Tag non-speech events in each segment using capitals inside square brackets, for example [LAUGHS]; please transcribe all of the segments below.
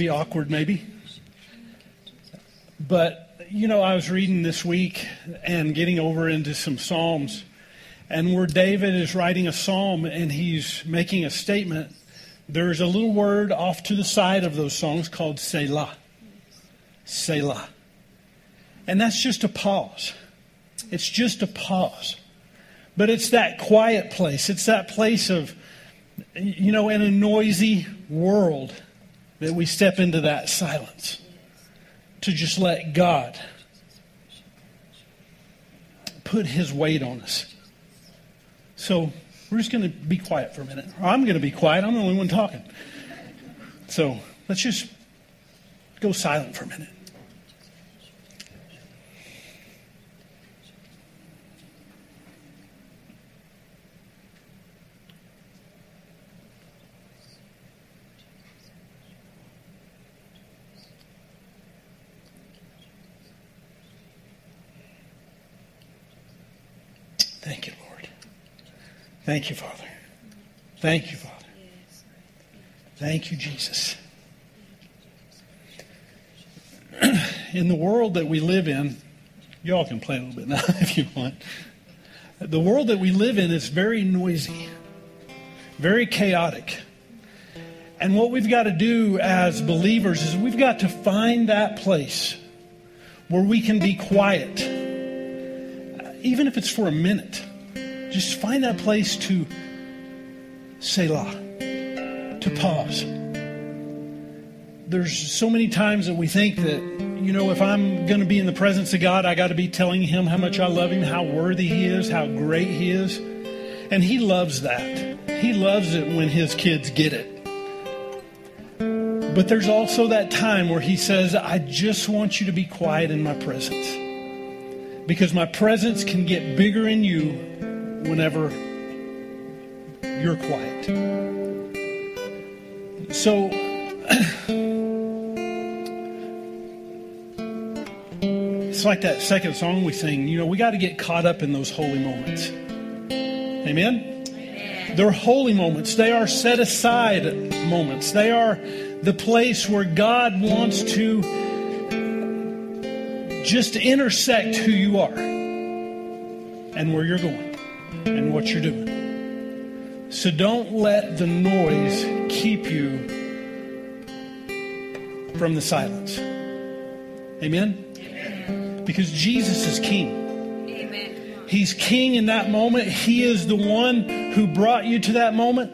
be awkward, maybe. But, you know, I was reading this week and getting over into some Psalms, and where David is writing a psalm and he's making a statement, there's a little word off to the side of those songs called Selah. Selah. And that's just a pause. It's just a pause. But it's that quiet place. It's that place of, you know, in a noisy world that we step into that silence to just let God put his weight on us. So we're just going to be quiet for a minute. I'm going to be quiet. I'm the only one talking. So let's just go silent for a minute. Thank you, Lord. Thank you, Father. Thank you, Father. Thank you, Jesus. [CLEARS THROAT] in the world that we live in, y'all can play a little bit now [LAUGHS] if you want. The world that we live in is very noisy, very chaotic. And what we've got to do as believers is we've got to find that place where we can be quiet even if it's for a minute, just find that place to Selah, to pause. There's so many times that we think that, you know, if I'm going to be in the presence of God, I got to be telling Him how much I love Him, how worthy He is, how great He is. And He loves that. He loves it when His kids get it. But there's also that time where He says, I just want you to be quiet in my presence because my presence can get bigger in you whenever you're quiet. So, [CLEARS THROAT] it's like that second song we sing. You know, we got to get caught up in those holy moments. Amen? Amen? They're holy moments, they are set aside moments, they are the place where God wants to just intersect who you are and where you're going and what you're doing. So don't let the noise keep you from the silence. Amen? Amen. Because Jesus is king. Amen. He's king in that moment. He is the one who brought you to that moment.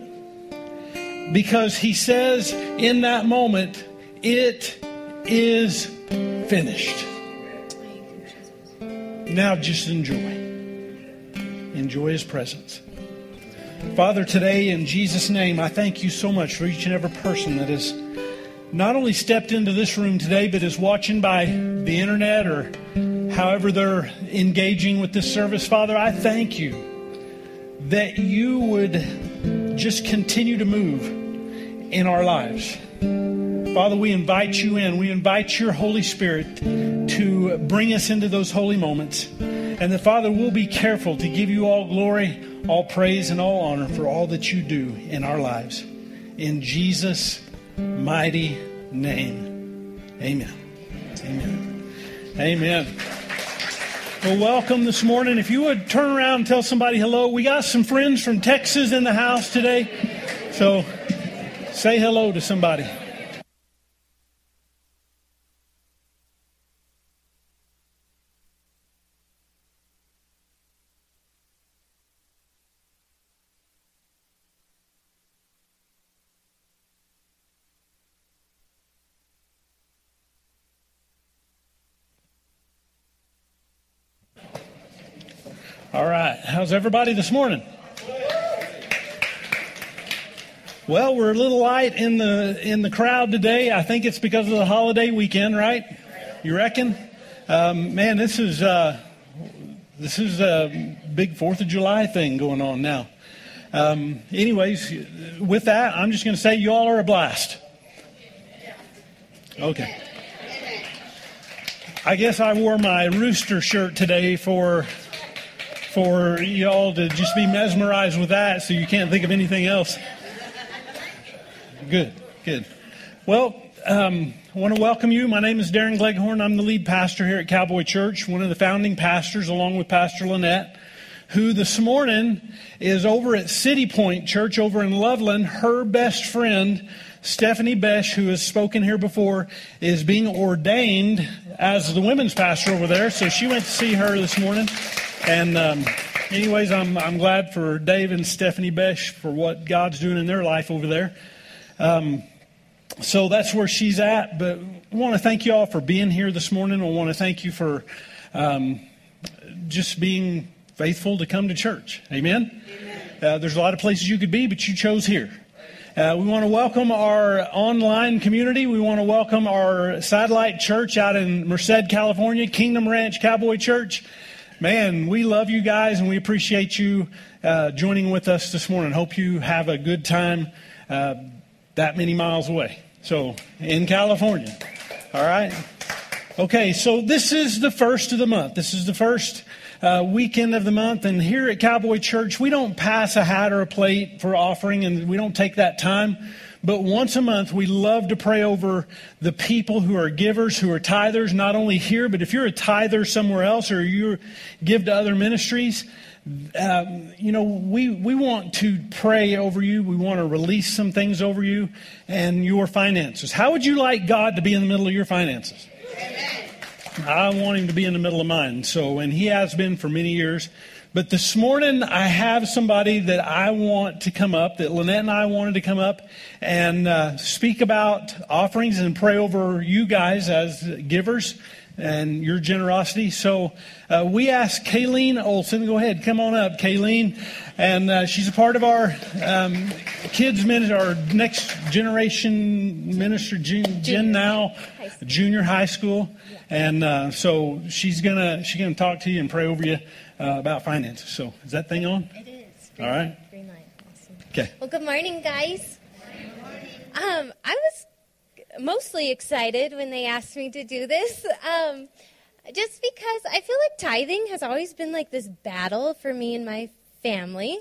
Because he says in that moment, it is finished. Now just enjoy. Enjoy his presence. Father, today in Jesus' name, I thank you so much for each and every person that has not only stepped into this room today, but is watching by the internet or however they're engaging with this service. Father, I thank you that you would just continue to move in our lives. Father, we invite you in. We invite your Holy Spirit to bring us into those holy moments. And the Father, we'll be careful to give you all glory, all praise, and all honor for all that you do in our lives. In Jesus' mighty name. Amen. Amen. Amen. Well, welcome this morning. If you would turn around and tell somebody hello. We got some friends from Texas in the house today. So say hello to somebody. All right. How's everybody this morning? Well, we're a little light in the in the crowd today. I think it's because of the holiday weekend, right? You reckon? Um, man, this is uh, this is a big Fourth of July thing going on now. Um, anyways, with that, I'm just going to say you all are a blast. Okay. I guess I wore my rooster shirt today for for y'all to just be mesmerized with that so you can't think of anything else. Good, good. Well, um, I want to welcome you. My name is Darren Gleghorn. I'm the lead pastor here at Cowboy Church, one of the founding pastors, along with Pastor Lynette, who this morning is over at City Point Church over in Loveland. Her best friend, Stephanie Besh, who has spoken here before, is being ordained as the women's pastor over there. So she went to see her this morning. And, um, anyways, I'm, I'm glad for Dave and Stephanie Besh for what God's doing in their life over there. Um, so that's where she's at. But I want to thank you all for being here this morning. I want to thank you for um, just being faithful to come to church. Amen. Amen. Uh, there's a lot of places you could be, but you chose here. Uh, we want to welcome our online community. We want to welcome our satellite church out in Merced, California, Kingdom Ranch Cowboy Church. Man, we love you guys and we appreciate you uh, joining with us this morning. Hope you have a good time uh, that many miles away. So, in California. All right? Okay, so this is the first of the month. This is the first uh, weekend of the month. And here at Cowboy Church, we don't pass a hat or a plate for offering, and we don't take that time. But once a month, we love to pray over the people who are givers, who are tithers, not only here, but if you're a tither somewhere else or you give to other ministries, um, you know, we, we want to pray over you. We want to release some things over you and your finances. How would you like God to be in the middle of your finances? I want him to be in the middle of mine. So, and he has been for many years. But this morning, I have somebody that I want to come up, that Lynette and I wanted to come up and uh, speak about offerings and pray over you guys as givers and your generosity. So uh, we asked Kayleen Olson, go ahead, come on up, Kayleen. And uh, she's a part of our um, kids ministry, our next generation minister, Gen, Gen Now, junior high school. And uh, so she's gonna she's gonna talk to you and pray over you uh, about finances. So is that thing on? It is. Green All right. Green light. Awesome. Okay. Well, good morning, guys. Good morning. Um, I was mostly excited when they asked me to do this. Um, just because I feel like tithing has always been like this battle for me and my family.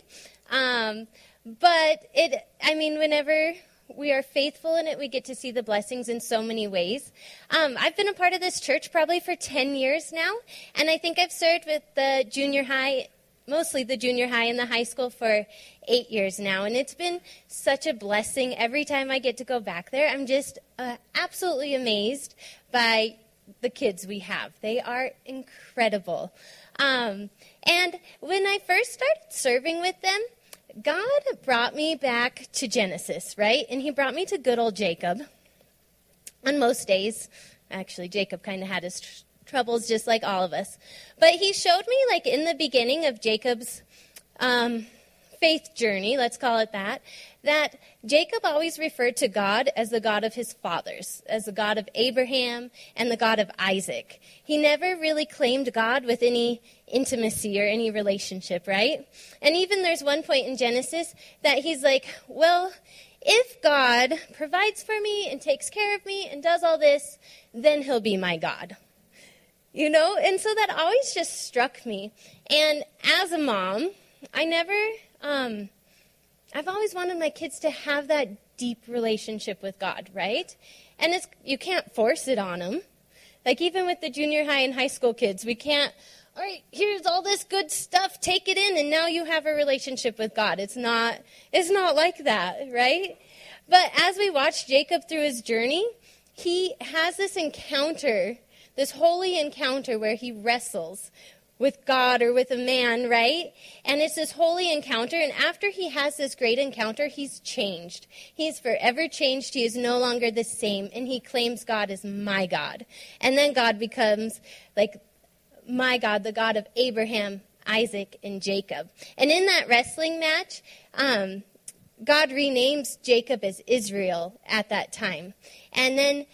Um, but it, I mean, whenever we are faithful in it, we get to see the blessings in so many ways. Um, I've been a part of this church probably for 10 years now, and I think I've served with the junior high mostly the junior high and the high school for eight years now. And it's been such a blessing every time I get to go back there. I'm just uh, absolutely amazed by the kids we have. They are incredible. Um, and when I first started serving with them, God brought me back to Genesis, right? And He brought me to good old Jacob. On most days, actually, Jacob kind of had his troubles just like all of us. But he showed me, like in the beginning of Jacob's um, faith journey, let's call it that, that Jacob always referred to God as the God of his fathers, as the God of Abraham and the God of Isaac. He never really claimed God with any intimacy or any relationship, right? And even there's one point in Genesis that he's like, well, if God provides for me and takes care of me and does all this, then he'll be my God you know? And so that always just struck me. And as a mom, I never, um, I've always wanted my kids to have that deep relationship with God, right? And it's, you can't force it on them. Like even with the junior high and high school kids, we can't, all right, here's all this good stuff, take it in, and now you have a relationship with God. It's not, it's not like that, right? But as we watch Jacob through his journey, he has this encounter this holy encounter where he wrestles with God or with a man, right? And it's this holy encounter. And after he has this great encounter, he's changed. He's forever changed. He is no longer the same. And he claims God is my God. And then God becomes like my God, the God of Abraham, Isaac, and Jacob. And in that wrestling match, um, God renames Jacob as Israel at that time. And then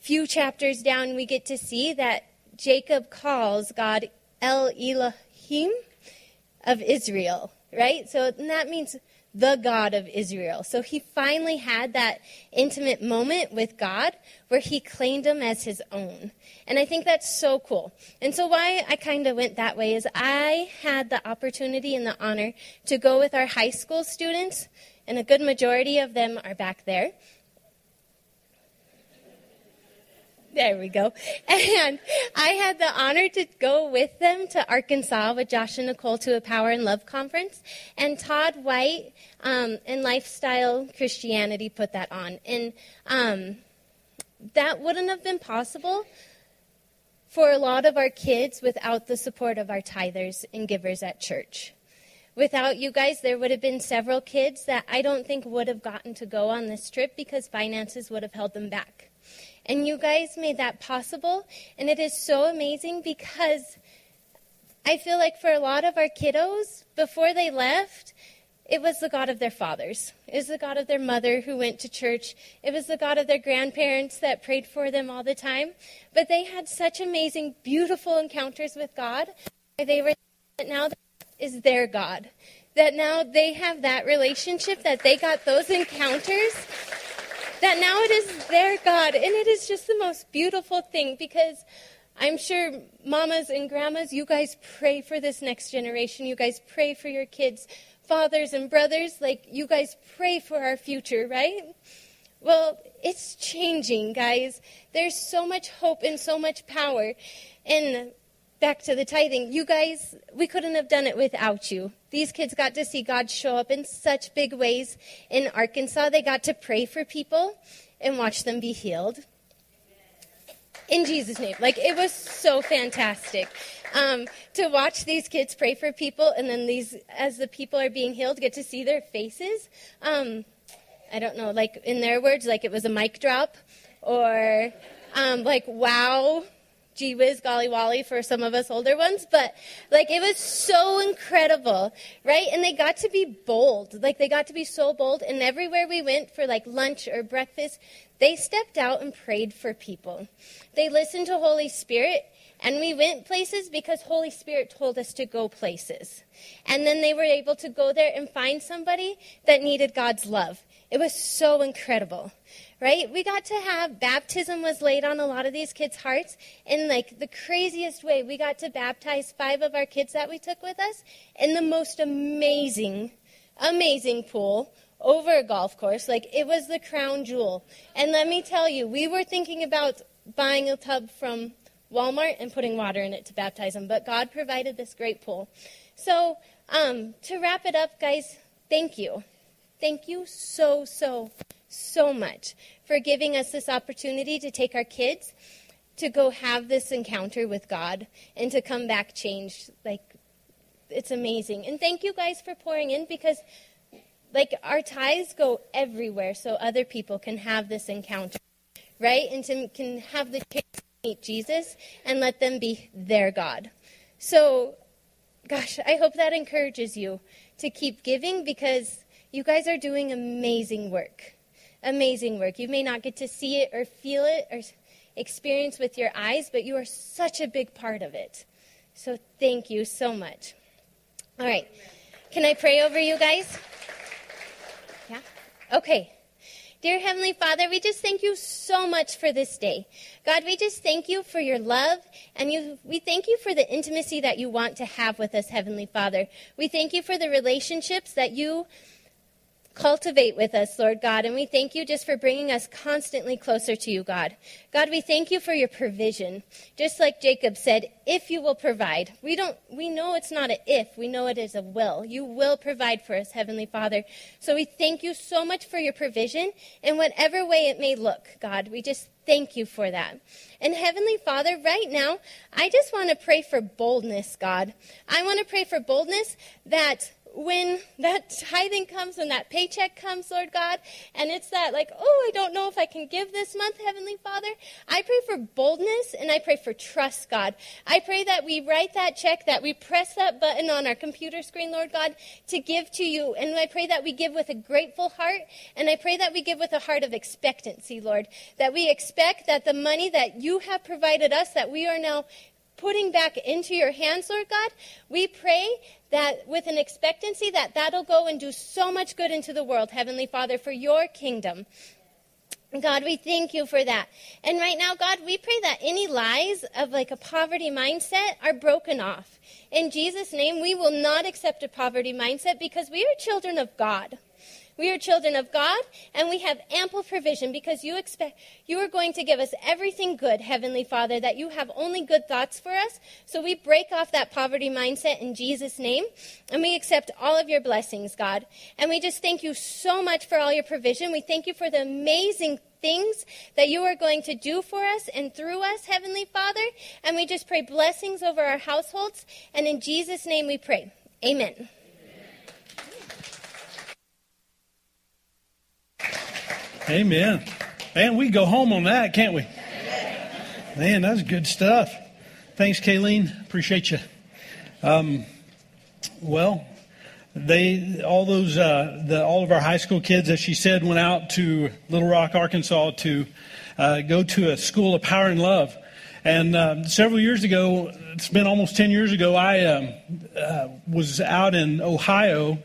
few chapters down, we get to see that Jacob calls God El Elohim of Israel, right? So that means the God of Israel. So he finally had that intimate moment with God where he claimed him as his own. And I think that's so cool. And so why I kind of went that way is I had the opportunity and the honor to go with our high school students, and a good majority of them are back there There we go. [LAUGHS] And I had the honor to go with them to Arkansas with Josh and Nicole to a Power and Love conference. And Todd White um, and Lifestyle Christianity put that on. And um, that wouldn't have been possible for a lot of our kids without the support of our tithers and givers at church. Without you guys, there would have been several kids that I don't think would have gotten to go on this trip because finances would have held them back. And you guys made that possible. And it is so amazing because I feel like for a lot of our kiddos, before they left, it was the God of their fathers. It was the God of their mother who went to church. It was the God of their grandparents that prayed for them all the time. But they had such amazing, beautiful encounters with God. They were now is their God. That now they have that relationship, that they got those encounters, that now it is their God. And it is just the most beautiful thing because I'm sure mamas and grandmas, you guys pray for this next generation. You guys pray for your kids fathers and brothers, like you guys pray for our future, right? Well, it's changing, guys. There's so much hope and so much power. And back to the tithing, you guys, we couldn't have done it without you. These kids got to see God show up in such big ways in Arkansas. They got to pray for people and watch them be healed. In Jesus' name. Like, it was so fantastic um, to watch these kids pray for people, and then these, as the people are being healed, get to see their faces. Um, I don't know, like in their words, like it was a mic drop, or um, like wow, gee whiz, golly wally for some of us older ones, but like it was so incredible, right? And they got to be bold, like they got to be so bold. And everywhere we went for like lunch or breakfast, they stepped out and prayed for people. They listened to Holy Spirit and we went places because Holy Spirit told us to go places. And then they were able to go there and find somebody that needed God's love. It was so incredible, right? We got to have baptism was laid on a lot of these kids' hearts in like the craziest way. We got to baptize five of our kids that we took with us in the most amazing, amazing pool over a golf course. Like it was the crown jewel. And let me tell you, we were thinking about buying a tub from Walmart and putting water in it to baptize them. But God provided this great pool. So, um, to wrap it up, guys, thank you. Thank you so, so, so much for giving us this opportunity to take our kids to go have this encounter with God and to come back changed. Like, it's amazing. And thank you guys for pouring in because, like, our ties go everywhere so other people can have this encounter, right? And to, can have the chance to meet Jesus and let them be their God. So, gosh, I hope that encourages you to keep giving because you guys are doing amazing work. Amazing work. You may not get to see it or feel it or experience with your eyes, but you are such a big part of it. So, thank you so much. All right. Can I pray over you guys? Yeah? Okay. Dear Heavenly Father, we just thank you so much for this day. God, we just thank you for your love, and you, we thank you for the intimacy that you want to have with us, Heavenly Father. We thank you for the relationships that you cultivate with us, Lord God. And we thank you just for bringing us constantly closer to you, God. God, we thank you for your provision. Just like Jacob said, if you will provide. We don't we know it's not a if, we know it is a will. You will provide for us, heavenly Father. So we thank you so much for your provision in whatever way it may look, God. We just thank you for that. And Heavenly Father, right now, I just want to pray for boldness, God. I want to pray for boldness that when that tithing comes, when that paycheck comes, Lord God, and it's that like, oh, I don't know if I can give this month, Heavenly Father, I pray for boldness and I pray for trust, God. I pray that we write that check, that we press that button on our computer screen, Lord God, to give to you. And I pray that we give with a grateful heart, and I pray that we give with a heart of expectancy, Lord, that we expect that the money that you have provided us, that we are now putting back into your hands, Lord God, we pray that with an expectancy that that'll go and do so much good into the world, Heavenly Father, for your kingdom. God, we thank you for that. And right now, God, we pray that any lies of like a poverty mindset are broken off. In Jesus' name, we will not accept a poverty mindset because we are children of God. We are children of God, and we have ample provision because you expect you are going to give us everything good, Heavenly Father, that you have only good thoughts for us. So we break off that poverty mindset in Jesus' name, and we accept all of your blessings, God. And we just thank you so much for all your provision. We thank you for the amazing things that you are going to do for us and through us, Heavenly Father. And we just pray blessings over our households. And in Jesus' name we pray. Amen. Amen. Man, we go home on that, can't we? Man, that's good stuff. Thanks, Kayleen. Appreciate you. Um, well, they all those uh, the, all of our high school kids, as she said, went out to Little Rock, Arkansas, to uh, go to a school of power and love. And uh, several years ago, it's been almost ten years ago, I um, uh, was out in Ohio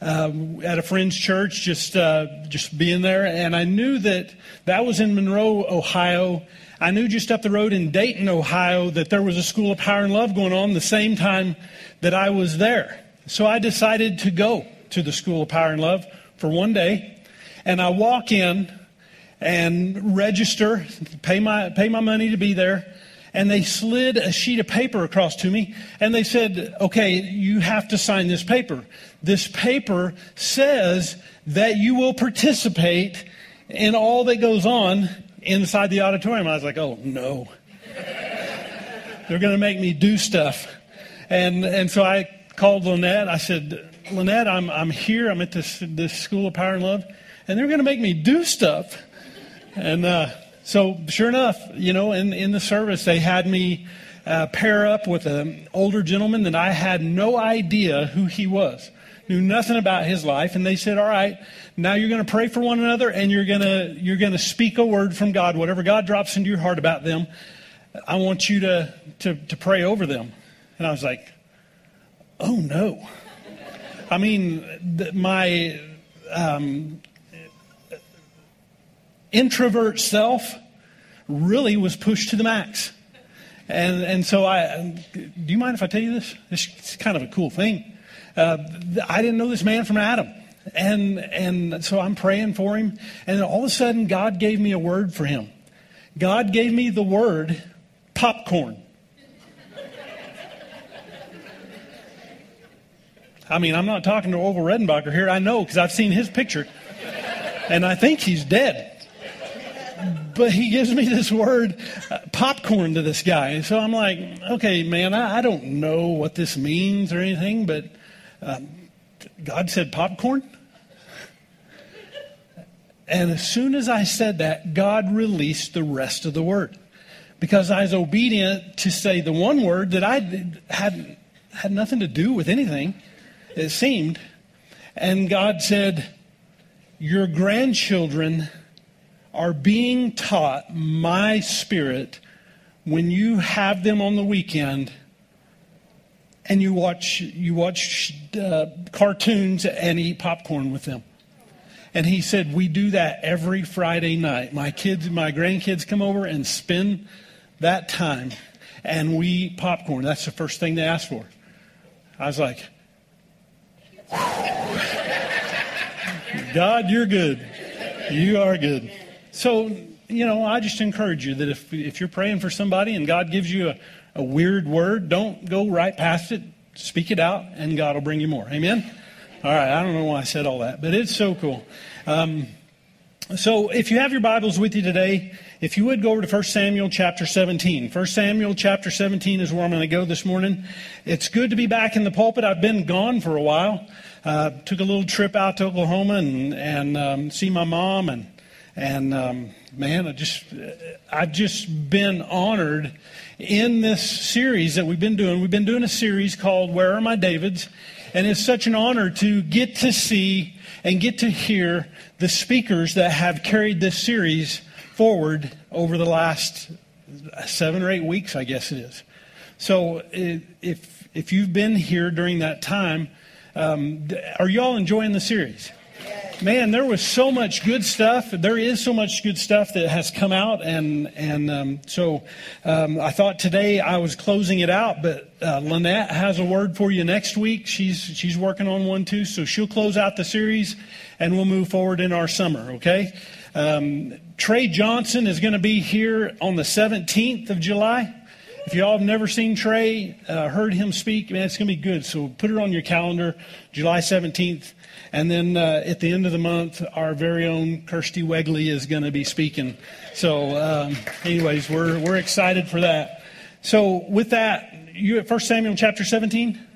uh, at a friend's church, just uh, just being there, and I knew that that was in Monroe, Ohio. I knew just up the road in Dayton, Ohio, that there was a school of power and love going on the same time that I was there. So I decided to go to the school of power and love for one day, and I walk in and register, pay my pay my money to be there and they slid a sheet of paper across to me and they said, okay, you have to sign this paper. This paper says that you will participate in all that goes on inside the auditorium. I was like, oh no. They're going to make me do stuff. And, and so I called Lynette. I said, Lynette, I'm, I'm here. I'm at this, this School of Power and Love, and they're going to make me do stuff. And, uh, so, sure enough, you know, in, in the service, they had me uh, pair up with an older gentleman that I had no idea who he was, knew nothing about his life. And they said, All right, now you're going to pray for one another and you're going to you're going to speak a word from God, whatever God drops into your heart about them. I want you to, to, to pray over them. And I was like, Oh no. I mean, my um, introvert self really was pushed to the max. And, and so I, do you mind if I tell you this? It's kind of a cool thing. Uh, I didn't know this man from Adam. And, and so I'm praying for him. And all of a sudden, God gave me a word for him. God gave me the word popcorn. I mean, I'm not talking to Orville Redenbacher here. I know because I've seen his picture. And I think he's dead but he gives me this word uh, popcorn to this guy. So I'm like, okay, man, I, I don't know what this means or anything, but um, God said popcorn. And as soon as I said that, God released the rest of the word. Because I was obedient to say the one word that I had, had nothing to do with anything, it seemed. And God said, Your grandchildren are being taught my spirit when you have them on the weekend and you watch you watch uh, cartoons and eat popcorn with them. And he said, We do that every Friday night. My kids, my grandkids come over and spend that time and we eat popcorn. That's the first thing they ask for. I was like, [LAUGHS] God, you're good. You are good. So, you know, I just encourage you that if, if you're praying for somebody and God gives you a, a weird word, don't go right past it. Speak it out, and God will bring you more. Amen? All right, I don't know why I said all that, but it's so cool. Um, so, if you have your Bibles with you today, if you would go over to 1 Samuel chapter 17. 1 Samuel chapter 17 is where I'm going to go this morning. It's good to be back in the pulpit. I've been gone for a while. Uh, took a little trip out to Oklahoma and, and um, see my mom and and um, man, I just I've just been honored in this series that we've been doing. We've been doing a series called "Where Are My Davids," and it's such an honor to get to see and get to hear the speakers that have carried this series forward over the last seven or eight weeks, I guess it is. So if if you've been here during that time, um, are you all enjoying the series? Man, there was so much good stuff. There is so much good stuff that has come out, and and um, so um, I thought today I was closing it out, but uh, Lynette has a word for you next week. She's she's working on one too, so she'll close out the series, and we'll move forward in our summer. Okay. Um, Trey Johnson is going to be here on the 17th of July. If y'all have never seen Trey, uh, heard him speak, man, it's going to be good. So put it on your calendar, July 17th. And then uh, at the end of the month, our very own Kirsty Wegley is going to be speaking. So, um, anyways, we're, we're excited for that. So, with that, you at 1 Samuel chapter 17?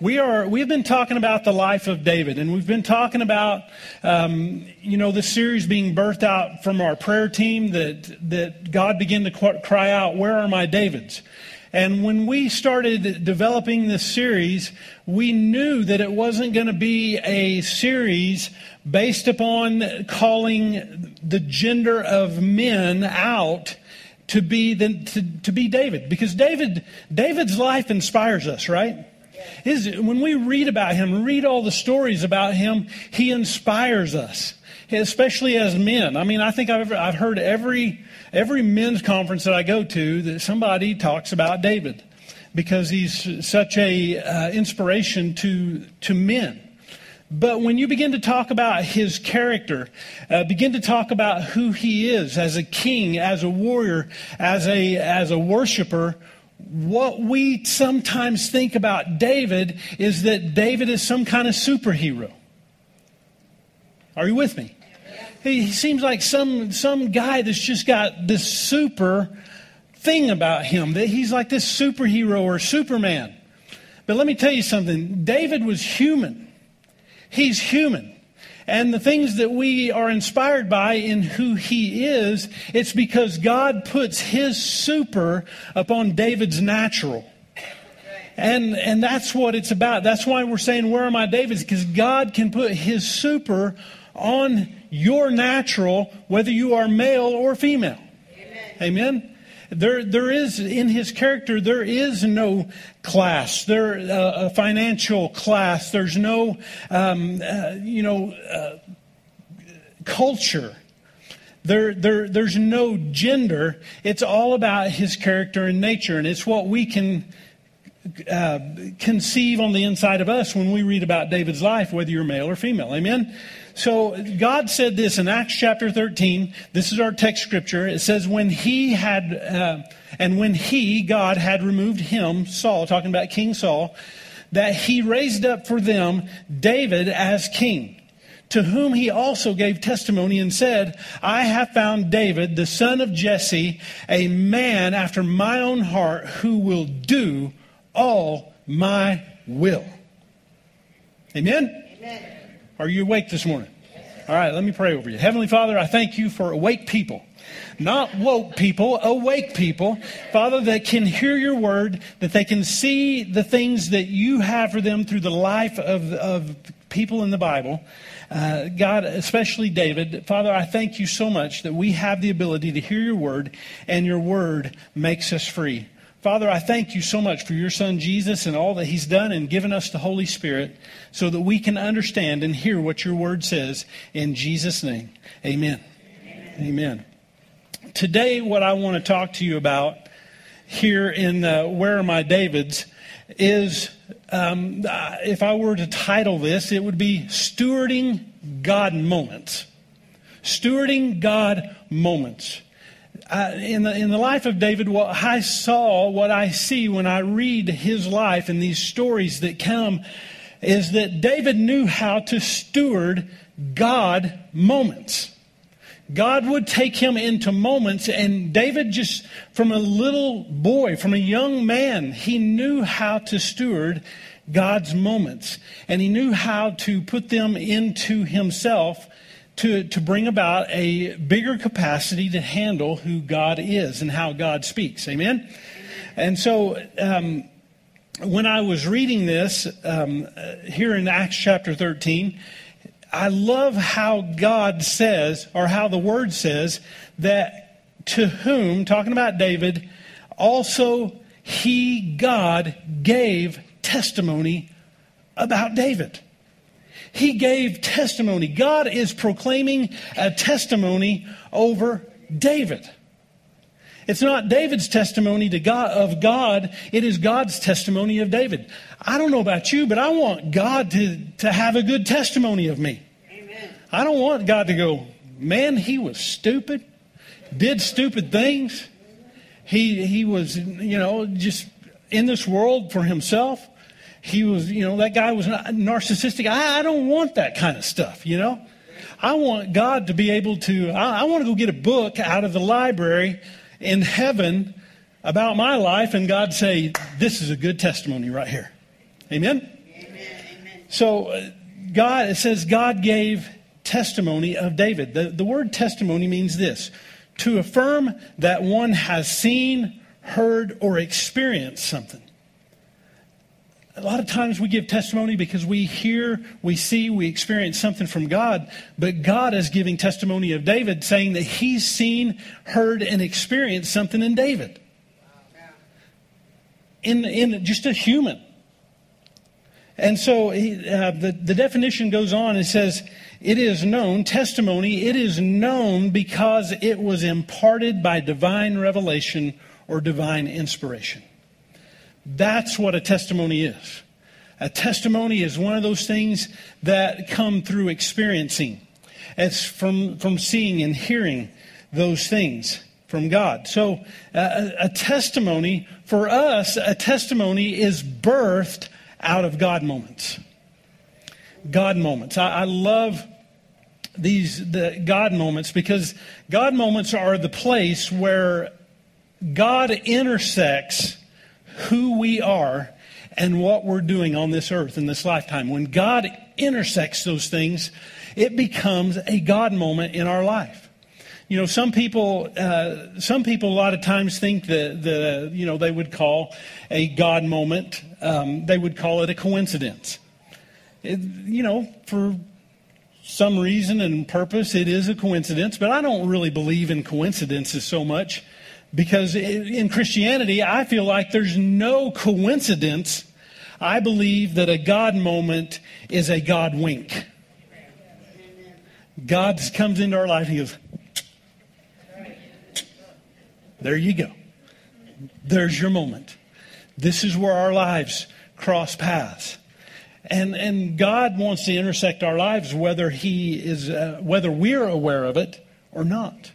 We are. We have been talking about the life of David, and we've been talking about, um, you know, this series being birthed out from our prayer team. That that God began to cry out, "Where are my Davids?" And when we started developing this series, we knew that it wasn't going to be a series based upon calling the gender of men out to be the, to, to be David because David David's life inspires us, right? His, when we read about him, read all the stories about him, he inspires us, especially as men. I mean, I think I've, ever, I've heard every every men's conference that I go to that somebody talks about David because he's such a uh, inspiration to to men. But when you begin to talk about his character, uh, begin to talk about who he is as a king, as a warrior, as a as a worshiper, what we sometimes think about David is that David is some kind of superhero. Are you with me? He, he seems like some, some guy that's just got this super thing about him, that he's like this superhero or Superman. But let me tell you something David was human. He's human. And the things that we are inspired by in who he is, it's because God puts his super upon David's natural. And, and that's what it's about. That's why we're saying, Where are my Davids? Because God can put his super on your natural, whether you are male or female. Amen. Amen? There, there is in his character. There is no class. There, uh, a financial class. There's no, um, uh, you know, uh, culture. There, there, there's no gender. It's all about his character and nature, and it's what we can uh, conceive on the inside of us when we read about David's life, whether you're male or female. Amen? So God said this in Acts chapter 13. This is our text scripture. It says, when he had, uh, and when he, God, had removed him, Saul, talking about King Saul, that he raised up for them David as king to whom he also gave testimony and said, I have found David, the son of Jesse, a man after my own heart who will do all my will. Amen? Amen. Are you awake this morning? All right, let me pray over you. Heavenly Father, I thank you for awake people. Not woke people, awake people. Father, that can hear your word, that they can see the things that you have for them through the life of, of people in the Bible. Uh, God, especially David, Father, I thank you so much that we have the ability to hear your word, and your word makes us free. Father, I thank you so much for your son Jesus and all that he's done and given us the Holy Spirit so that we can understand and hear what your word says in Jesus' name. Amen. Amen. Amen. Today, what I want to talk to you about here in uh, Where Are My Davids is um, if I were to title this, it would be Stewarding God Moments. Stewarding God Moments Uh, in, the, in the life of David, what I saw, what I see when I read his life and these stories that come, is that David knew how to steward God moments. God would take him into moments, and David, just from a little boy, from a young man, he knew how to steward God's moments. And he knew how to put them into himself to, to bring about a bigger capacity to handle who God is and how God speaks. Amen? And so, um, when I was reading this um, here in Acts chapter 13, I love how God says, or how the word says, that to whom, talking about David, also he, God, gave testimony about David. He gave testimony. God is proclaiming a testimony over David. It's not David's testimony to God, of God, it is God's testimony of David. I don't know about you, but I want God to, to have a good testimony of me. Amen. I don't want God to go, man, he was stupid, did stupid things. He, he was, you know, just in this world for himself. He was, you know, that guy was narcissistic. I, I don't want that kind of stuff, you know. I want God to be able to, I, I want to go get a book out of the library in heaven about my life and God say, This is a good testimony right here. Amen? Amen. So, uh, God, it says God gave testimony of David. The, the word testimony means this to affirm that one has seen, heard, or experienced something. A lot of times we give testimony because we hear, we see, we experience something from God, but God is giving testimony of David, saying that he's seen, heard, and experienced something in David. In, in just a human. And so he, uh, the, the definition goes on and says, it is known, testimony, it is known because it was imparted by divine revelation or divine inspiration. That's what a testimony is. A testimony is one of those things that come through experiencing. It's from, from seeing and hearing those things from God. So, uh, a testimony, for us, a testimony is birthed out of God moments. God moments. I, I love these the God moments because God moments are the place where God intersects who we are and what we're doing on this earth in this lifetime. When God intersects those things, it becomes a God moment in our life. You know, some people, uh, some people a lot of times think that the, you know, they would call a God moment, um, they would call it a coincidence. It, you know, for some reason and purpose, it is a coincidence, but I don't really believe in coincidences so much. Because in Christianity, I feel like there's no coincidence. I believe that a God moment is a God wink. God comes into our life and he goes, There you go. There's your moment. This is where our lives cross paths. And, and God wants to intersect our lives whether, he is, uh, whether we're aware of it or not.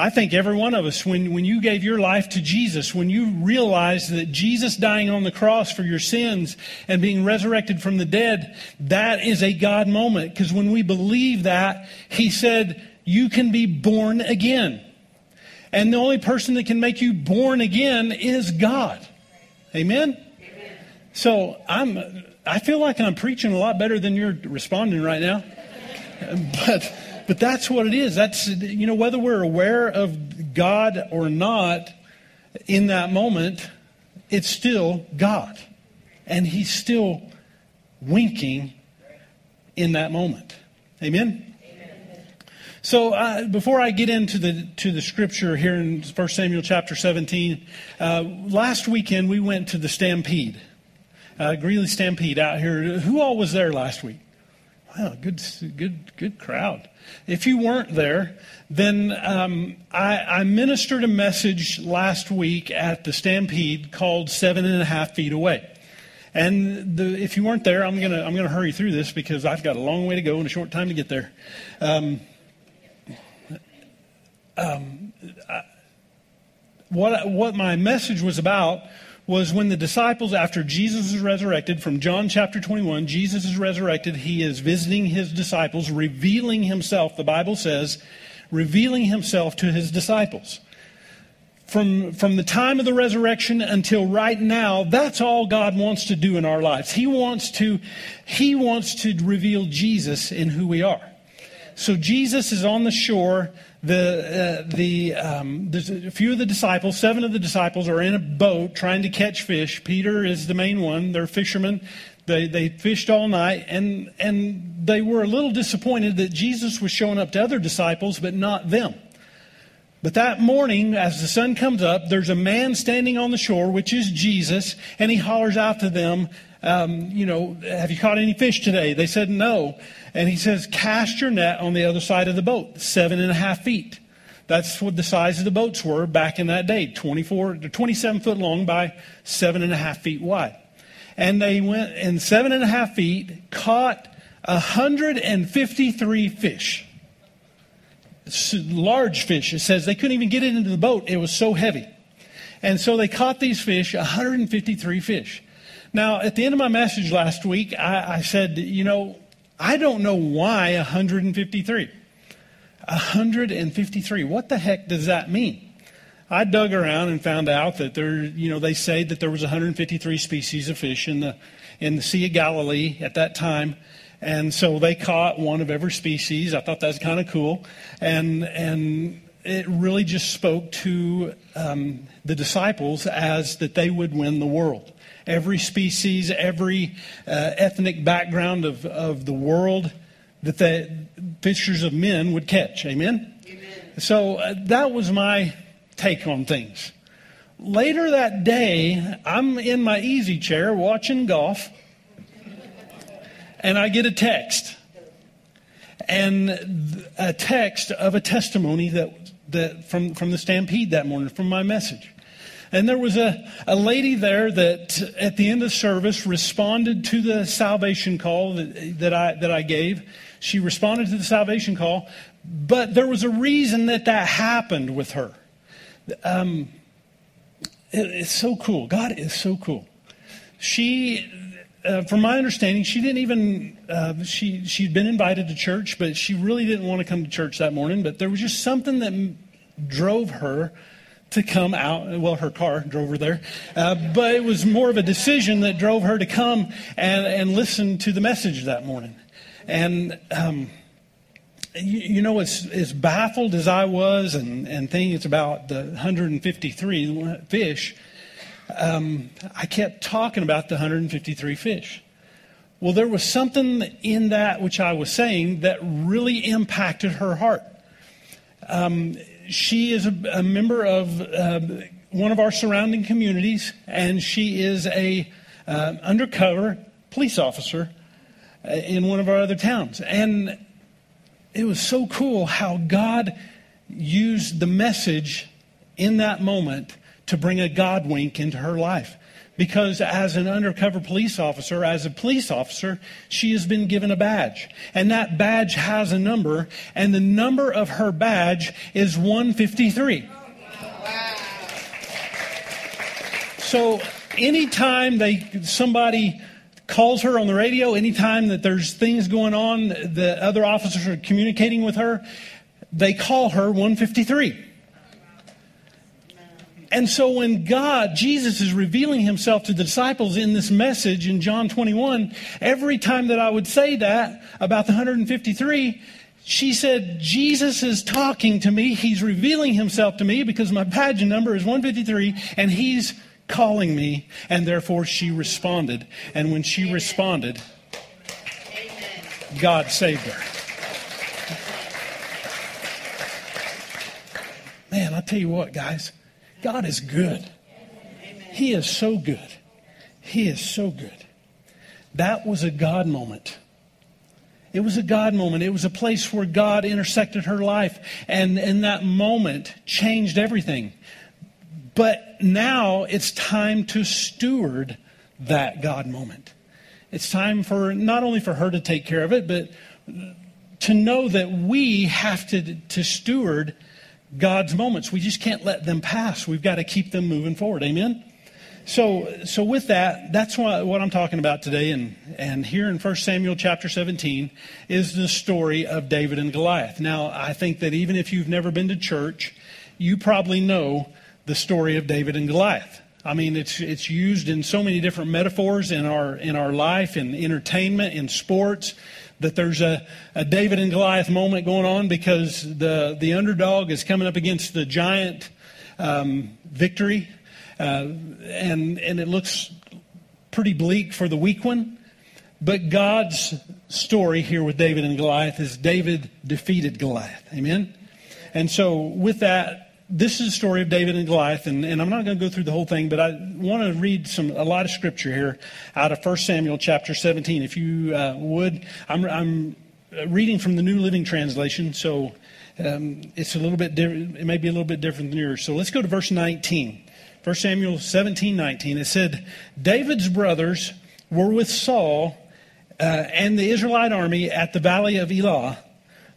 I think every one of us, when, when you gave your life to Jesus, when you realized that Jesus dying on the cross for your sins and being resurrected from the dead, that is a God moment. Because when we believe that, He said, you can be born again. And the only person that can make you born again is God. Amen? Amen. So I'm, I feel like I'm preaching a lot better than you're responding right now. [LAUGHS] But but that's what it is. That's, you know, whether we're aware of God or not in that moment, it's still God. And He's still winking in that moment. Amen? Amen. So uh, before I get into the to the scripture here in 1 Samuel chapter 17, uh, last weekend we went to the Stampede, uh, Greeley Stampede out here. Who all was there last week? Wow, good, good, good crowd. If you weren't there, then um, I, I, ministered a message last week at the Stampede called Seven and a Half Feet Away. And the, if you weren't there, I'm gonna I'm gonna hurry through this because I've got a long way to go and a short time to get there. Um, um, I, what what my message was about was when the disciples, after Jesus is resurrected, from John chapter 21, Jesus is resurrected. He is visiting his disciples, revealing himself, the Bible says, revealing himself to his disciples. From, from the time of the resurrection until right now, that's all God wants to do in our lives. He wants to, he wants to reveal Jesus in who we are. So Jesus is on the shore the, uh, the, um, there's a few of the disciples, seven of the disciples, are in a boat trying to catch fish. Peter is the main one. They're fishermen. They, they fished all night, and, and they were a little disappointed that Jesus was showing up to other disciples, but not them. But that morning, as the sun comes up, there's a man standing on the shore, which is Jesus, and he hollers out to them, um, you know, have you caught any fish today? They said no. And he says, cast your net on the other side of the boat, seven and a half feet. That's what the size of the boats were back in that day 24 to 27 foot long by seven and a half feet wide. And they went in seven and a half feet, caught 153 fish. Large fish. It says they couldn't even get it into the boat, it was so heavy. And so they caught these fish, 153 fish. Now, at the end of my message last week, I, I said, you know, I don't know why 153. 153. What the heck does that mean? I dug around and found out that there, you know, they say that there was 153 species of fish in the in the Sea of Galilee at that time, and so they caught one of every species. I thought that was kind of cool, and and it really just spoke to um, the disciples as that they would win the world. Every species, every uh, ethnic background of, of the world that the pictures of men would catch. Amen? Amen. So uh, that was my take on things. Later that day, I'm in my easy chair watching golf, and I get a text. And a text of a testimony that, that from, from the stampede that morning, from my message. And there was a, a lady there that at the end of service responded to the salvation call that, that, I, that I gave. She responded to the salvation call, but there was a reason that that happened with her. Um, it, it's so cool. God is so cool. She, uh, from my understanding, she didn't even, uh, she, she'd been invited to church, but she really didn't want to come to church that morning. But there was just something that drove her to come out. Well, her car drove her there, uh, but it was more of a decision that drove her to come and, and listen to the message that morning. And, um, you, you, know, as, as baffled as I was and, and thinking it's about the 153 fish, um, I kept talking about the 153 fish. Well, there was something in that which I was saying that really impacted her heart. Um, she is a, a member of uh, one of our surrounding communities, and she is a uh, undercover police officer uh, in one of our other towns. And it was so cool how God used the message in that moment to bring a God wink into her life. Because as an undercover police officer, as a police officer, she has been given a badge. And that badge has a number, and the number of her badge is 153. So anytime they somebody calls her on the radio anytime that there's things going on, the other officers are communicating with her, they call her 153. And so when God, Jesus is revealing himself to the disciples in this message in John 21, every time that I would say that about the 153, she said, Jesus is talking to me. He's revealing himself to me because my badge number is 153 and he's calling me, and therefore she responded. And when she responded, God saved her. Man, I'll tell you what, guys, God is good. He is so good. He is so good. That was a God moment. It was a God moment. It was a place where God intersected her life, and in that moment changed everything. But now it's time to steward that God moment. It's time for not only for her to take care of it, but to know that we have to, to steward God's moments. We just can't let them pass. We've got to keep them moving forward. Amen? So, so with that, that's what, what I'm talking about today. And, and here in 1 Samuel chapter 17 is the story of David and Goliath. Now, I think that even if you've never been to church, you probably know the story of David and Goliath. I mean, it's it's used in so many different metaphors in our in our life, in entertainment, in sports. That there's a, a David and Goliath moment going on because the the underdog is coming up against the giant um, victory, uh, and and it looks pretty bleak for the weak one. But God's story here with David and Goliath is David defeated Goliath. Amen. And so with that, this is the story of David and Goliath, and, and I'm not going to go through the whole thing, but I want to read some a lot of scripture here out of 1 Samuel chapter 17. If you uh, would, I'm, I'm reading from the New Living Translation, so um, it's a little bit different. It may be a little bit different than yours. So let's go to verse 19. 1 Samuel 17, 19. It said, David's brothers were with Saul uh, and the Israelite army at the valley of Elah,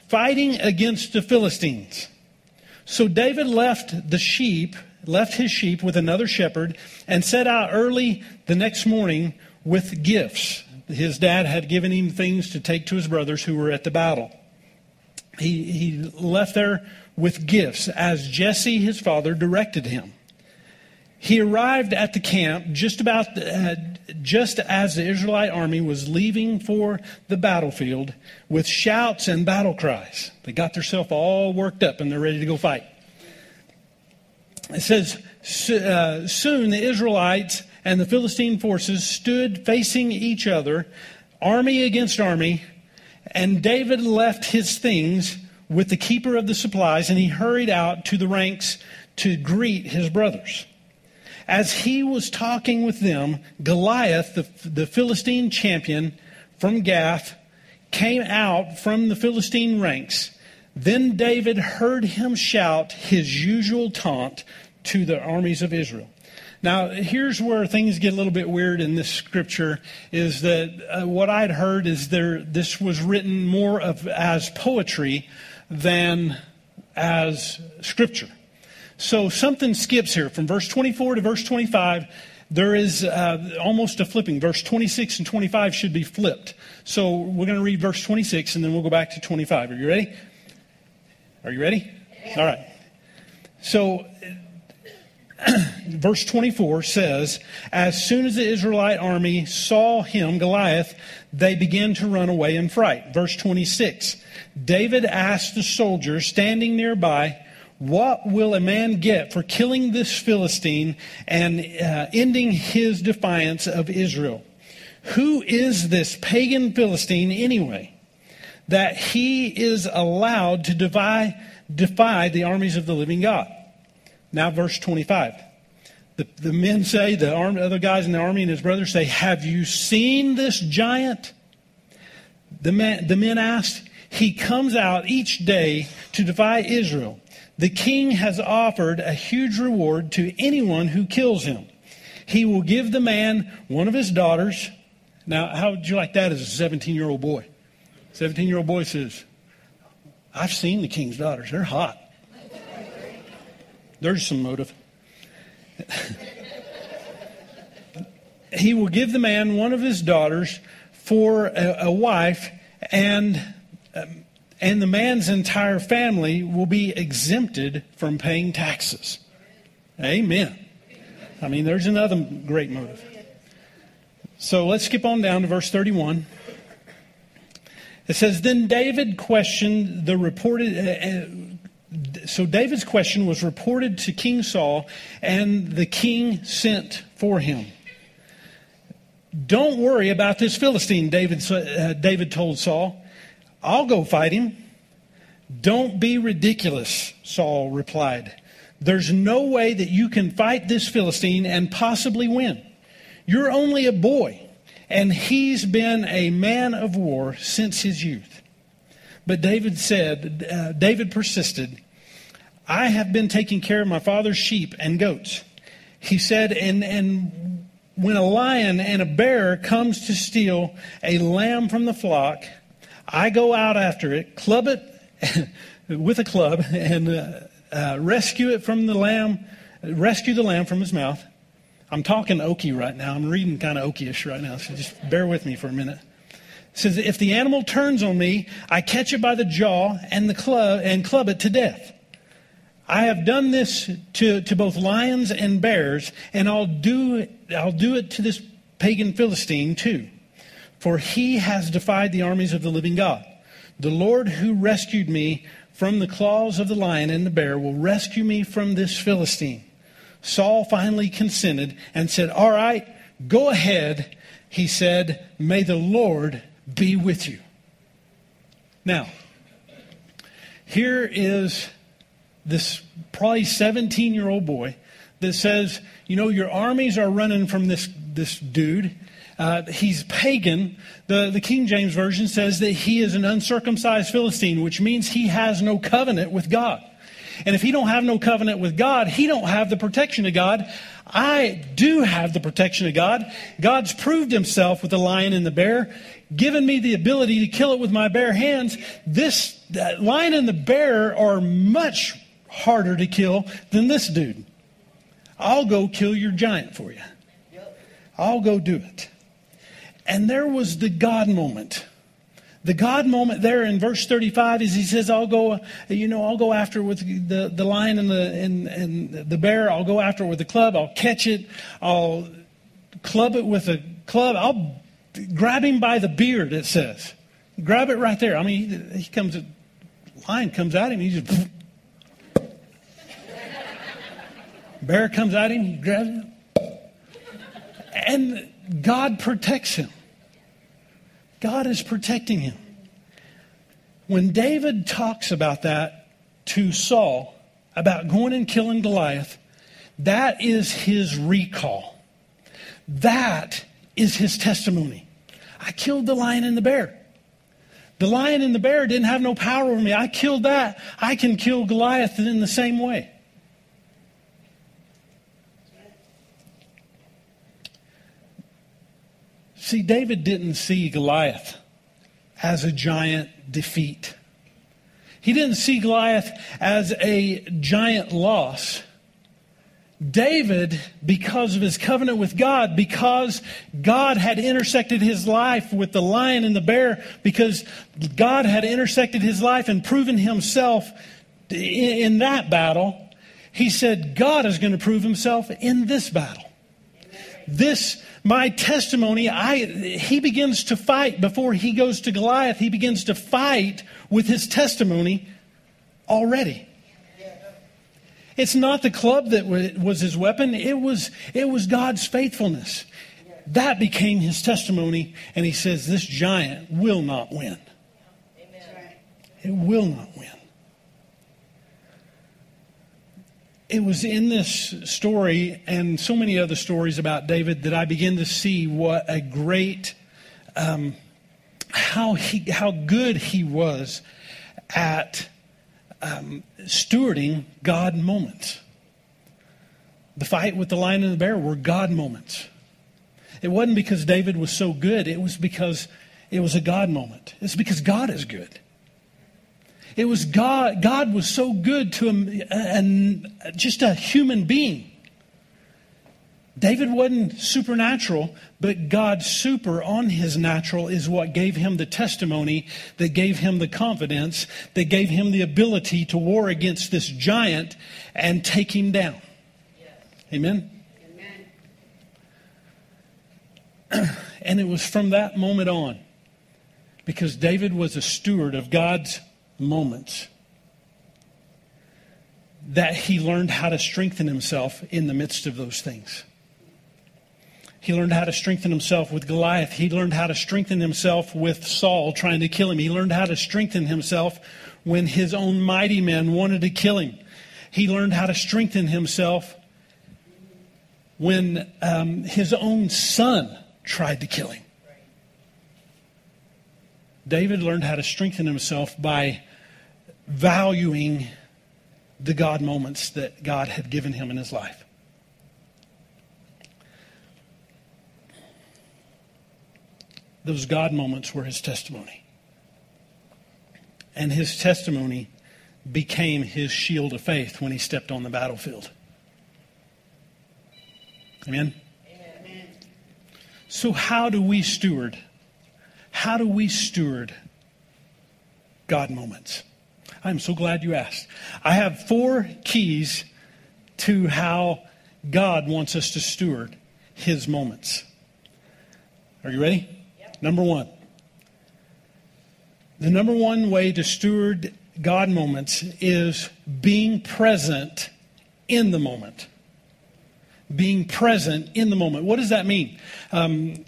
fighting against the Philistines. So David left the sheep, left his sheep with another shepherd, and set out early the next morning with gifts. His dad had given him things to take to his brothers who were at the battle. He, he left there with gifts as Jesse, his father, directed him. He arrived at the camp just about uh, just as the Israelite army was leaving for the battlefield with shouts and battle cries. They got themselves all worked up and they're ready to go fight. It says, uh, Soon the Israelites and the Philistine forces stood facing each other, army against army, and David left his things with the keeper of the supplies and he hurried out to the ranks to greet his brothers. As he was talking with them, Goliath, the, the Philistine champion from Gath, came out from the Philistine ranks. Then David heard him shout his usual taunt to the armies of Israel. Now, here's where things get a little bit weird in this scripture is that uh, what I'd heard is there this was written more of as poetry than as scripture. So something skips here from verse 24 to verse 25. There is uh, almost a flipping. Verse 26 and 25 should be flipped. So we're going to read verse 26 and then we'll go back to 25. Are you ready? Are you ready? All right. So [CLEARS THROAT] verse 24 says, As soon as the Israelite army saw him, Goliath, they began to run away in fright. Verse 26 David asked the soldiers standing nearby, what will a man get for killing this Philistine and uh, ending his defiance of Israel? Who is this pagan Philistine anyway, that he is allowed to defy, defy the armies of the living God? Now, verse 25. The, the men say, the arm, other guys in the army and his brothers say, Have you seen this giant? The, man, the men asked, He comes out each day to defy Israel. The king has offered a huge reward to anyone who kills him. He will give the man one of his daughters. Now, how would you like that as a 17 year old boy? 17 year old boy says, I've seen the king's daughters. They're hot. There's some motive. [LAUGHS] he will give the man one of his daughters for a, a wife, and and the man's entire family will be exempted from paying taxes. Amen. I mean, there's another great motive. So let's skip on down to verse 31. It says, Then David questioned the reported. Uh, uh, so David's question was reported to King Saul, and the king sent for him. Don't worry about this Philistine, David, uh, David told Saul. I'll go fight him. Don't be ridiculous, Saul replied. There's no way that you can fight this Philistine and possibly win. You're only a boy, and he's been a man of war since his youth. But David said, uh, David persisted, I have been taking care of my father's sheep and goats. He said, and, and when a lion and a bear comes to steal a lamb from the flock, I go out after it, club it [LAUGHS] with a club and uh, uh, rescue it from the lamb, rescue the lamb from his mouth. I'm talking Okie right now. I'm reading kind of Okie-ish right now, so just bear with me for a minute. It says, if the animal turns on me, I catch it by the jaw and the club and club it to death. I have done this to, to both lions and bears, and I'll do, I'll do it to this pagan Philistine too. For he has defied the armies of the living God. The Lord who rescued me from the claws of the lion and the bear will rescue me from this Philistine. Saul finally consented and said, All right, go ahead. He said, May the Lord be with you. Now, here is this probably 17 year old boy that says, You know, your armies are running from this, this dude. Uh, he's pagan. The, the King James Version says that he is an uncircumcised Philistine, which means he has no covenant with God. And if he don't have no covenant with God, he don't have the protection of God. I do have the protection of God. God's proved himself with the lion and the bear, given me the ability to kill it with my bare hands. This lion and the bear are much harder to kill than this dude. I'll go kill your giant for you. I'll go do it. And there was the God moment. The God moment there in verse 35 is he says, I'll go, you know, I'll go after with the, the lion and the, and, and the bear. I'll go after with the club. I'll catch it. I'll club it with a club. I'll grab him by the beard, it says. Grab it right there. I mean, he, he comes, lion comes at him. He just, [LAUGHS] bear comes at him. He grabs him. And God protects him. God is protecting him. When David talks about that to Saul, about going and killing Goliath, that is his recall. That is his testimony. I killed the lion and the bear. The lion and the bear didn't have no power over me. I killed that. I can kill Goliath in the same way. See, David didn't see Goliath as a giant defeat. He didn't see Goliath as a giant loss. David, because of his covenant with God, because God had intersected his life with the lion and the bear, because God had intersected his life and proven himself in that battle, he said, God is going to prove himself in this battle. This my testimony, I, he begins to fight before he goes to Goliath. He begins to fight with his testimony already. It's not the club that was his weapon, it was, it was God's faithfulness. That became his testimony, and he says, This giant will not win. It will not win. It was in this story and so many other stories about David that I begin to see what a great, um, how he, how good he was at um, stewarding God moments. The fight with the lion and the bear were God moments. It wasn't because David was so good, it was because it was a God moment. It's because God is good. It was God, God was so good to him, and just a human being. David wasn't supernatural, but God super on his natural is what gave him the testimony, that gave him the confidence, that gave him the ability to war against this giant and take him down. Amen? Amen. [CLEARS THROAT] and it was from that moment on, because David was a steward of God's moments that he learned how to strengthen himself in the midst of those things. He learned how to strengthen himself with Goliath. He learned how to strengthen himself with Saul trying to kill him. He learned how to strengthen himself when his own mighty men wanted to kill him. He learned how to strengthen himself when um, his own son tried to kill him. David learned how to strengthen himself by valuing the God moments that God had given him in his life. Those God moments were his testimony. And his testimony became his shield of faith when he stepped on the battlefield. Amen? Amen. So, how do we steward? How do we steward God moments? I'm so glad you asked. I have four keys to how God wants us to steward his moments. Are you ready? Yep. Number one. The number one way to steward God moments is being present in the moment. Being present in the moment. What does that mean? Um,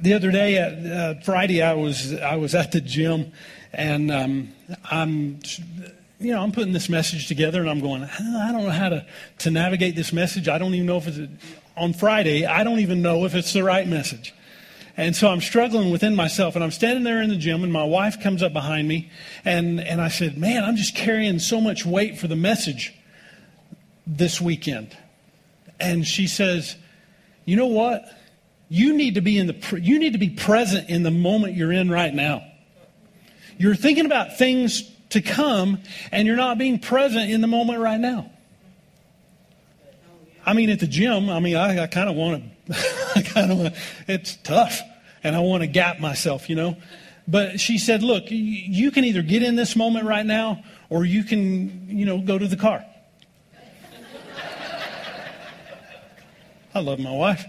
the other day, uh, Friday, I was I was at the gym, and um, I'm you know, I'm putting this message together and I'm going, I don't know how to, to navigate this message. I don't even know if it's on Friday. I don't even know if it's the right message. And so I'm struggling within myself and I'm standing there in the gym and my wife comes up behind me and, and I said, man, I'm just carrying so much weight for the message this weekend. And she says, you know what? You need to be in the, you need to be present in the moment you're in right now. You're thinking about things to come, and you're not being present in the moment right now. I mean, at the gym, I mean, I, I kind of want to, [LAUGHS] I kind of, want. it's tough, and I want to gap myself, you know. But she said, look, you can either get in this moment right now, or you can, you know, go to the car. [LAUGHS] I love my wife.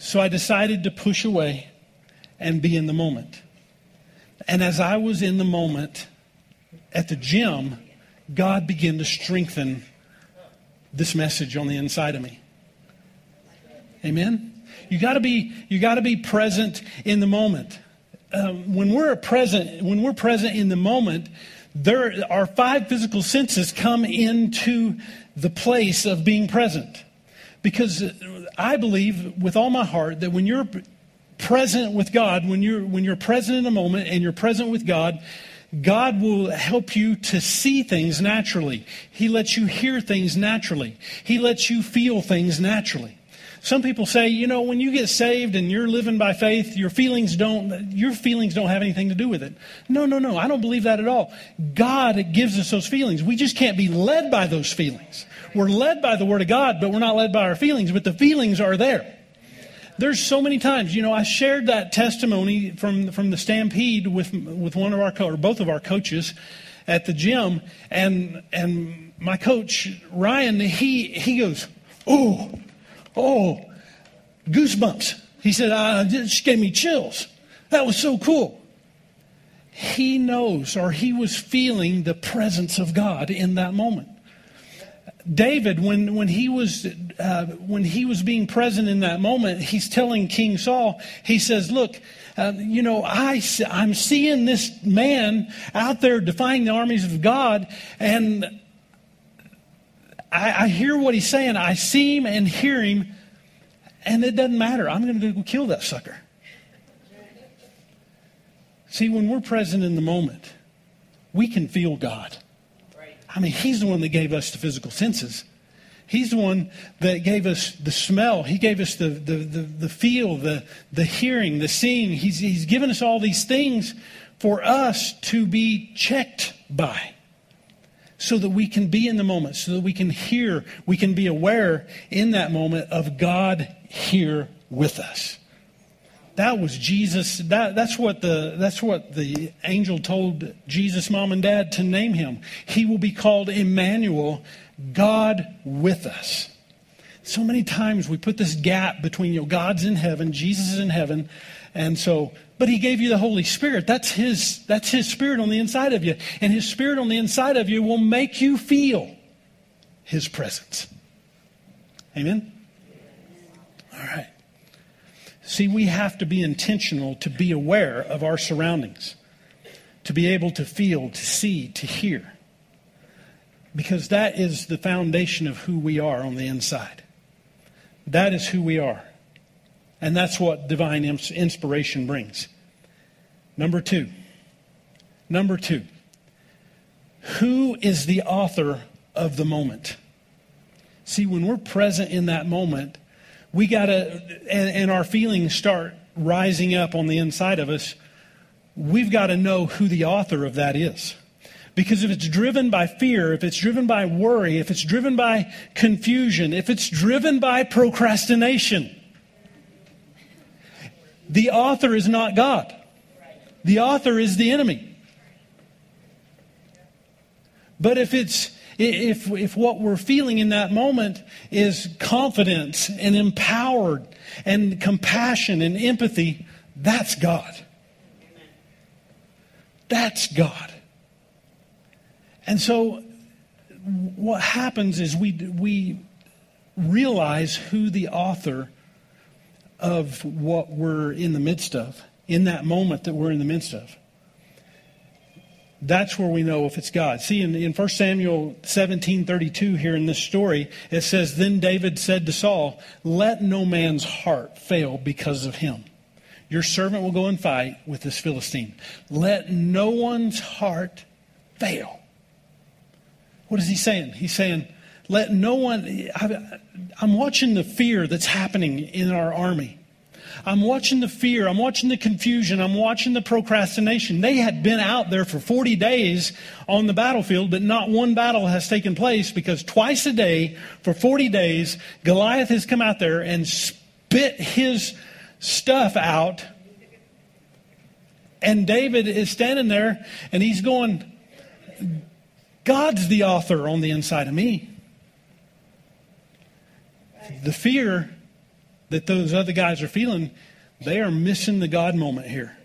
So I decided to push away and be in the moment. And as I was in the moment at the gym, God began to strengthen this message on the inside of me. Amen. You got to be you got to be present in the moment. Um, when we're present, when we're present in the moment, there our five physical senses come into the place of being present. Because I believe with all my heart that when you're present with God, when you're, when you're present in a moment and you're present with God, God will help you to see things naturally. He lets you hear things naturally. He lets you feel things naturally. Some people say, you know, when you get saved and you're living by faith, your feelings don't your feelings don't have anything to do with it. No, no, no. I don't believe that at all. God gives us those feelings. We just can't be led by those feelings. We're led by the word of God, but we're not led by our feelings, but the feelings are there there's so many times, you know, I shared that testimony from, from the Stampede with, with one of our, co- or both of our coaches at the gym. And, and my coach, Ryan, he, he goes, oh, oh, goosebumps. He said, uh, it just gave me chills. That was so cool. He knows, or he was feeling the presence of God in that moment. David, when, when, he was, uh, when he was being present in that moment, he's telling King Saul, he says, Look, uh, you know, I, I'm seeing this man out there defying the armies of God, and I, I hear what he's saying. I see him and hear him, and it doesn't matter. I'm going to go kill that sucker. See, when we're present in the moment, we can feel God. I mean, He's the one that gave us the physical senses. He's the one that gave us the smell. He gave us the, the, the, the feel, the, the hearing, the seeing. He's, he's given us all these things for us to be checked by so that we can be in the moment, so that we can hear, we can be aware in that moment of God here with us. That was Jesus. That, that's, what the, that's what the angel told Jesus' mom and dad to name him. He will be called Emmanuel, God with us. So many times we put this gap between, you know, God's in heaven, Jesus is in heaven, and so, but he gave you the Holy Spirit. That's his, that's his spirit on the inside of you. And his spirit on the inside of you will make you feel his presence. Amen? All right. See, we have to be intentional to be aware of our surroundings, to be able to feel, to see, to hear. Because that is the foundation of who we are on the inside. That is who we are. And that's what divine inspiration brings. Number two. Number two. Who is the author of the moment? See, when we're present in that moment, we got to, and, and our feelings start rising up on the inside of us, we've got to know who the author of that is. Because if it's driven by fear, if it's driven by worry, if it's driven by confusion, if it's driven by procrastination, the author is not God. The author is the enemy. But if it's if, if what we're feeling in that moment is confidence and empowered and compassion and empathy, that's God. That's God. And so what happens is we, we realize who the author of what we're in the midst of, in that moment that we're in the midst of. That's where we know if it's God. See, in, in 1 Samuel 17 32, here in this story, it says, Then David said to Saul, Let no man's heart fail because of him. Your servant will go and fight with this Philistine. Let no one's heart fail. What is he saying? He's saying, let no one. I'm watching the fear that's happening in our army. I'm watching the fear. I'm watching the confusion. I'm watching the procrastination. They had been out there for 40 days on the battlefield, but not one battle has taken place because twice a day for 40 days, Goliath has come out there and spit his stuff out. And David is standing there and he's going, God's the author on the inside of me. The fear that those other guys are feeling, they are missing the God moment here.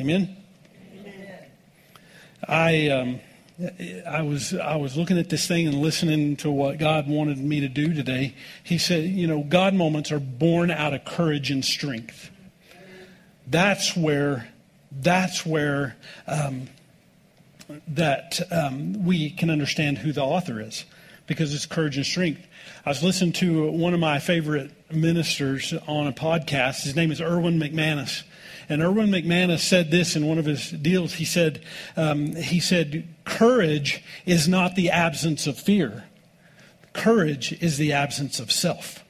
Amen? I, um, I was I was looking at this thing and listening to what God wanted me to do today. He said, you know, God moments are born out of courage and strength. That's where that's where um, that um, we can understand who the author is because it's courage and strength. I was listening to one of my favorite ministers on a podcast. His name is Erwin McManus. And Erwin McManus said this in one of his deals. He said, um, he said, courage is not the absence of fear. Courage is the absence of self.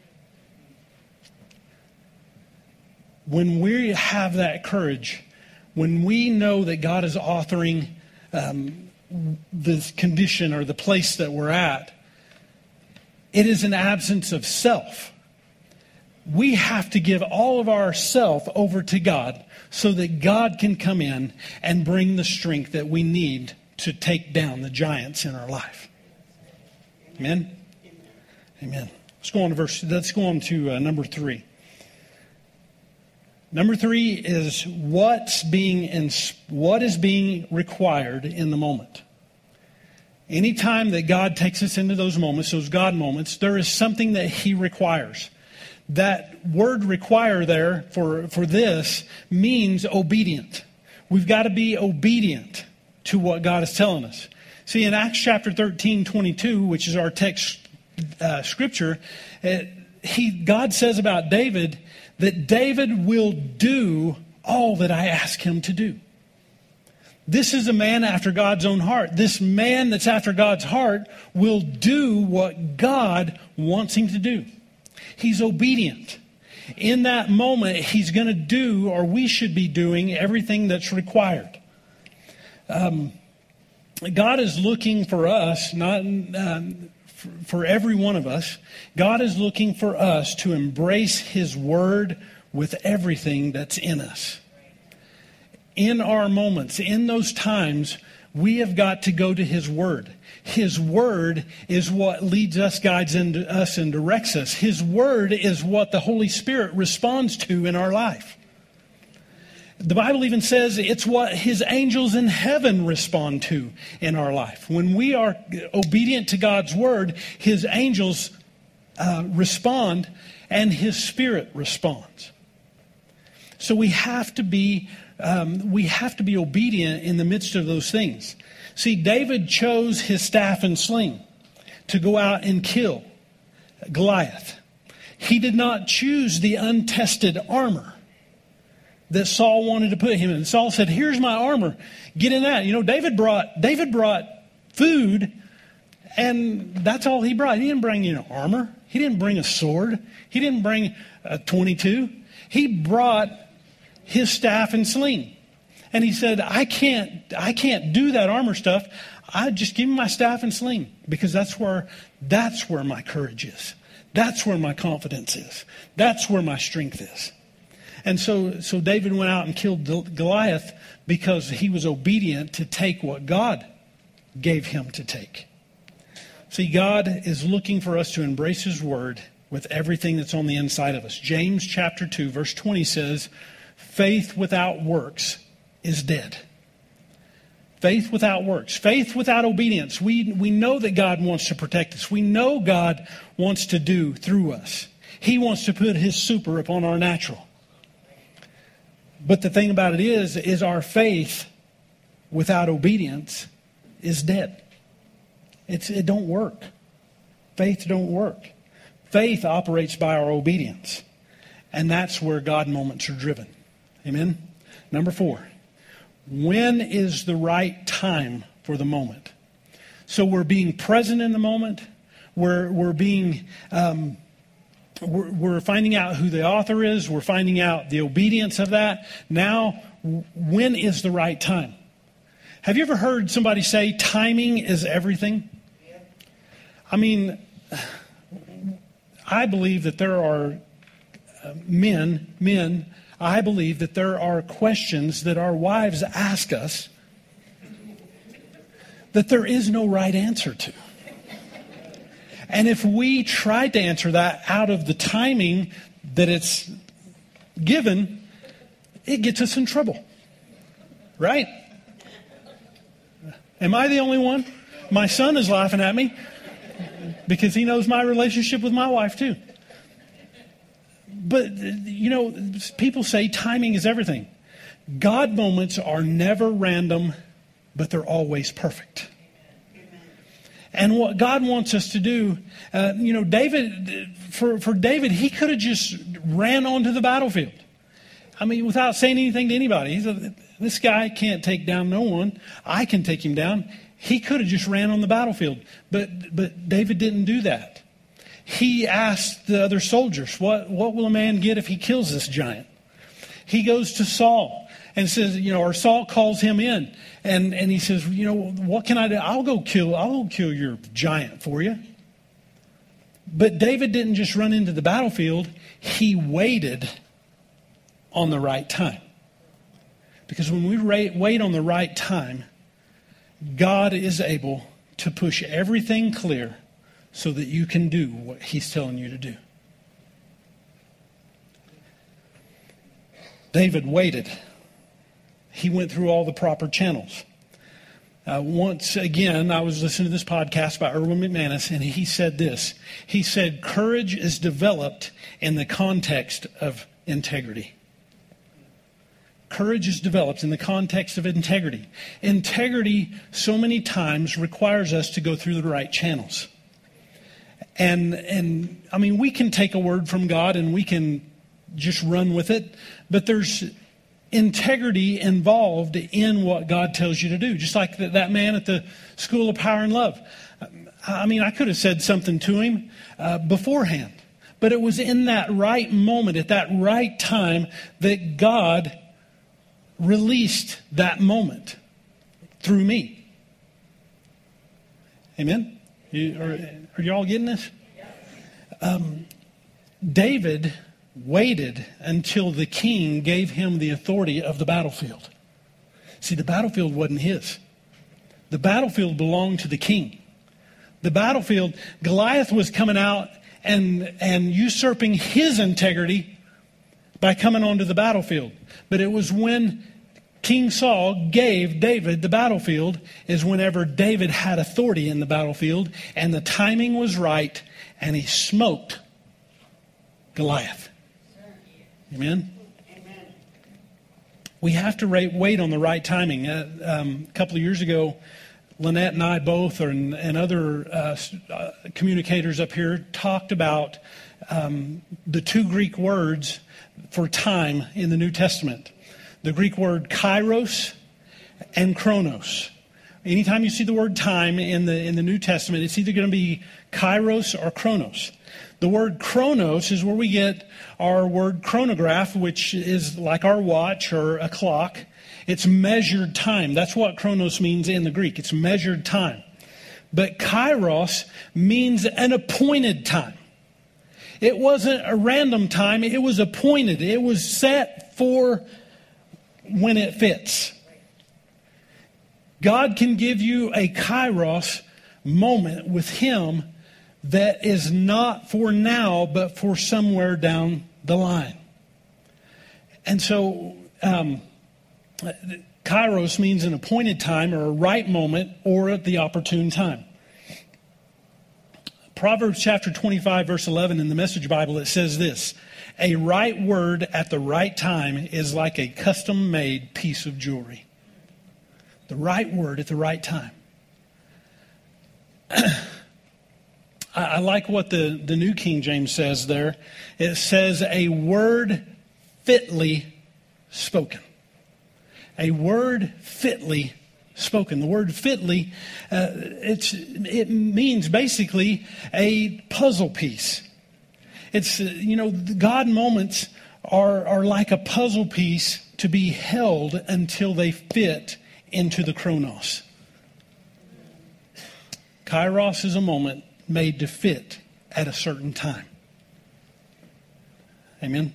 When we have that courage, when we know that God is authoring um, this condition or the place that we're at, it is an absence of self we have to give all of ourself over to God so that God can come in and bring the strength that we need to take down the giants in our life. Amen. Amen. Let's go on to verse. Let's go on to uh, number three. Number three is what's being in, what is being required in the moment. Anytime that God takes us into those moments, those God moments, there is something that He requires that word require there for, for this means obedient. We've got to be obedient to what God is telling us. See, in Acts chapter 13, 22, which is our text uh, scripture, it, he, God says about David that David will do all that I ask him to do. This is a man after God's own heart. This man that's after God's heart will do what God wants him to do. He's obedient. In that moment, he's going to do, or we should be doing, everything that's required. Um, God is looking for us, not um, for every one of us. God is looking for us to embrace His Word with everything that's in us. In our moments, in those times, we have got to go to His Word. His Word is what leads us, guides into us, and directs us. His Word is what the Holy Spirit responds to in our life. The Bible even says it's what His angels in heaven respond to in our life. When we are obedient to God's Word, His angels uh, respond and His Spirit responds. So we have to be um, we have to be obedient in the midst of those things. See, David chose his staff and sling to go out and kill Goliath. He did not choose the untested armor that Saul wanted to put him in. Saul said, "Here's my armor. Get in that." You know, David brought David brought food, and that's all he brought. He didn't bring you know armor. He didn't bring a sword. He didn't bring a 22. He brought his staff and sling. And he said, I can't, I can't do that armor stuff. I just give me my staff and sling because that's where, that's where my courage is. That's where my confidence is. That's where my strength is. And so, so David went out and killed Goliath because he was obedient to take what God gave him to take. See, God is looking for us to embrace his word with everything that's on the inside of us. James chapter 2, verse 20 says, Faith without works is dead. Faith without works, faith without obedience. We, we know that God wants to protect us. We know God wants to do through us. He wants to put his super upon our natural. But the thing about it is, is our faith without obedience is dead. It's, it don't work. Faith don't work. Faith operates by our obedience. And that's where God moments are driven. Amen? Number four, when is the right time for the moment? So we're being present in the moment. We're, we're being, um, we're, we're finding out who the author is. We're finding out the obedience of that. Now, when is the right time? Have you ever heard somebody say timing is everything? I mean, I believe that there are uh, men, men, I believe that there are questions that our wives ask us that there is no right answer to. And if we try to answer that out of the timing that it's given, it gets us in trouble. Right? Am I the only one? My son is laughing at me because he knows my relationship with my wife, too. But, you know, people say timing is everything. God moments are never random, but they're always perfect. And what God wants us to do, uh, you know, David, for, for David, he could have just ran onto the battlefield. I mean, without saying anything to anybody. A, this guy can't take down no one. I can take him down. He could have just ran on the battlefield. But, but David didn't do that. He asked the other soldiers, what, what will a man get if he kills this giant? He goes to Saul and says, you know, or Saul calls him in and, and he says, you know, what can I do? I'll go kill, I'll go kill your giant for you. But David didn't just run into the battlefield, he waited on the right time. Because when we wait on the right time, God is able to push everything clear so that you can do what He's telling you to do. David waited he went through all the proper channels. Uh, once again, I was listening to this podcast by Erwin McManus, and he said this. He said, Courage is developed in the context of integrity. Courage is developed in the context of integrity. Integrity, so many times, requires us to go through the right channels. And, and I mean, we can take a word from God and we can just run with it, but there's integrity involved in what God tells you to do. Just like that man at the School of Power and Love. I mean, I could have said something to him uh, beforehand, but it was in that right moment, at that right time, that God released that moment through me. Amen? You, are, are you all getting this? Um, David waited until the king gave him the authority of the battlefield. See, the battlefield wasn't his, the battlefield belonged to the king. The battlefield, Goliath was coming out and, and usurping his integrity by coming onto the battlefield. But it was when King Saul gave David the battlefield, is whenever David had authority in the battlefield, and the timing was right, and he smoked Goliath. Amen? We have to wait on the right timing. Uh, um, a couple of years ago, Lynette and I both, and, and other uh, uh, communicators up here, talked about um, the two Greek words for time in the New Testament the Greek word kairos and chronos. Anytime you see the word time in the, in the New Testament, it's either going to be kairos or chronos. The word chronos is where we get our word chronograph, which is like our watch or a clock. It's measured time. That's what chronos means in the Greek. It's measured time. But kairos means an appointed time. It wasn't a random time, it was appointed. It was set for when it fits. God can give you a kairos moment with Him that is not for now, but for somewhere down the line. And so, um, kairos means an appointed time or a right moment or at the opportune time. Proverbs chapter 25, verse 11 in the Message Bible, it says this A right word at the right time is like a custom made piece of jewelry. the right word at the right time. [CLEARS THROAT] I, like what the, the New King James says there. It says, a word fitly spoken. A word fitly spoken. The word fitly, uh, it's, it means basically a puzzle piece. It's, uh, you know, God moments are, are like a puzzle piece to be held until they fit into the chronos. Kairos is a moment made to fit at a certain time. Amen.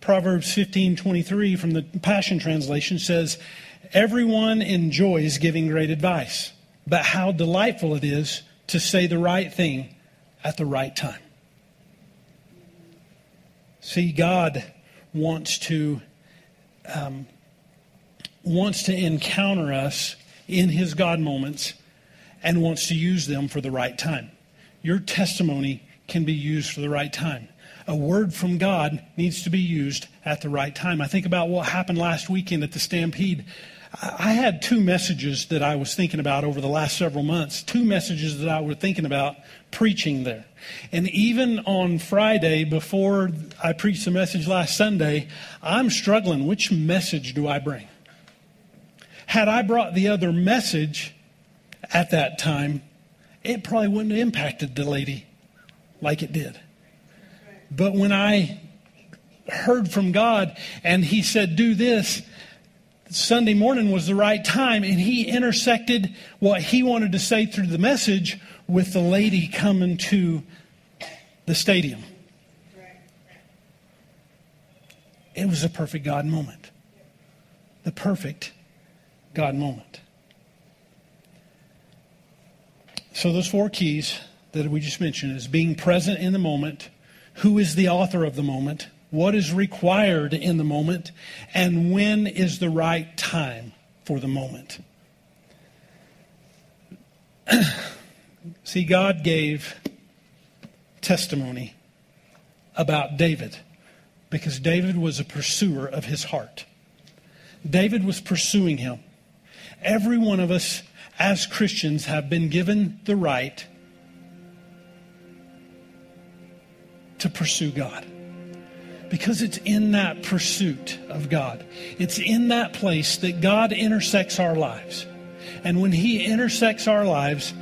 Proverbs 15:23 from the Passion translation says, "Everyone enjoys giving great advice, but how delightful it is to say the right thing at the right time." See, God wants to um, wants to encounter us in His God moments and wants to use them for the right time. Your testimony can be used for the right time. A word from God needs to be used at the right time. I think about what happened last weekend at the Stampede. I had two messages that I was thinking about over the last several months, two messages that I was thinking about preaching there. And even on Friday, before I preached the message last Sunday, I'm struggling. Which message do I bring? Had I brought the other message at that time, it probably wouldn't have impacted the lady like it did. But when I heard from God and He said, Do this, Sunday morning was the right time, and He intersected what He wanted to say through the message with the lady coming to the stadium. It was a perfect God moment. The perfect God moment. So, those four keys that we just mentioned is being present in the moment, who is the author of the moment, what is required in the moment, and when is the right time for the moment. [CLEARS THROAT] See, God gave testimony about David because David was a pursuer of his heart. David was pursuing him. Every one of us as Christians have been given the right to pursue God. Because it's in that pursuit of God, it's in that place that God intersects our lives. And when He intersects our lives,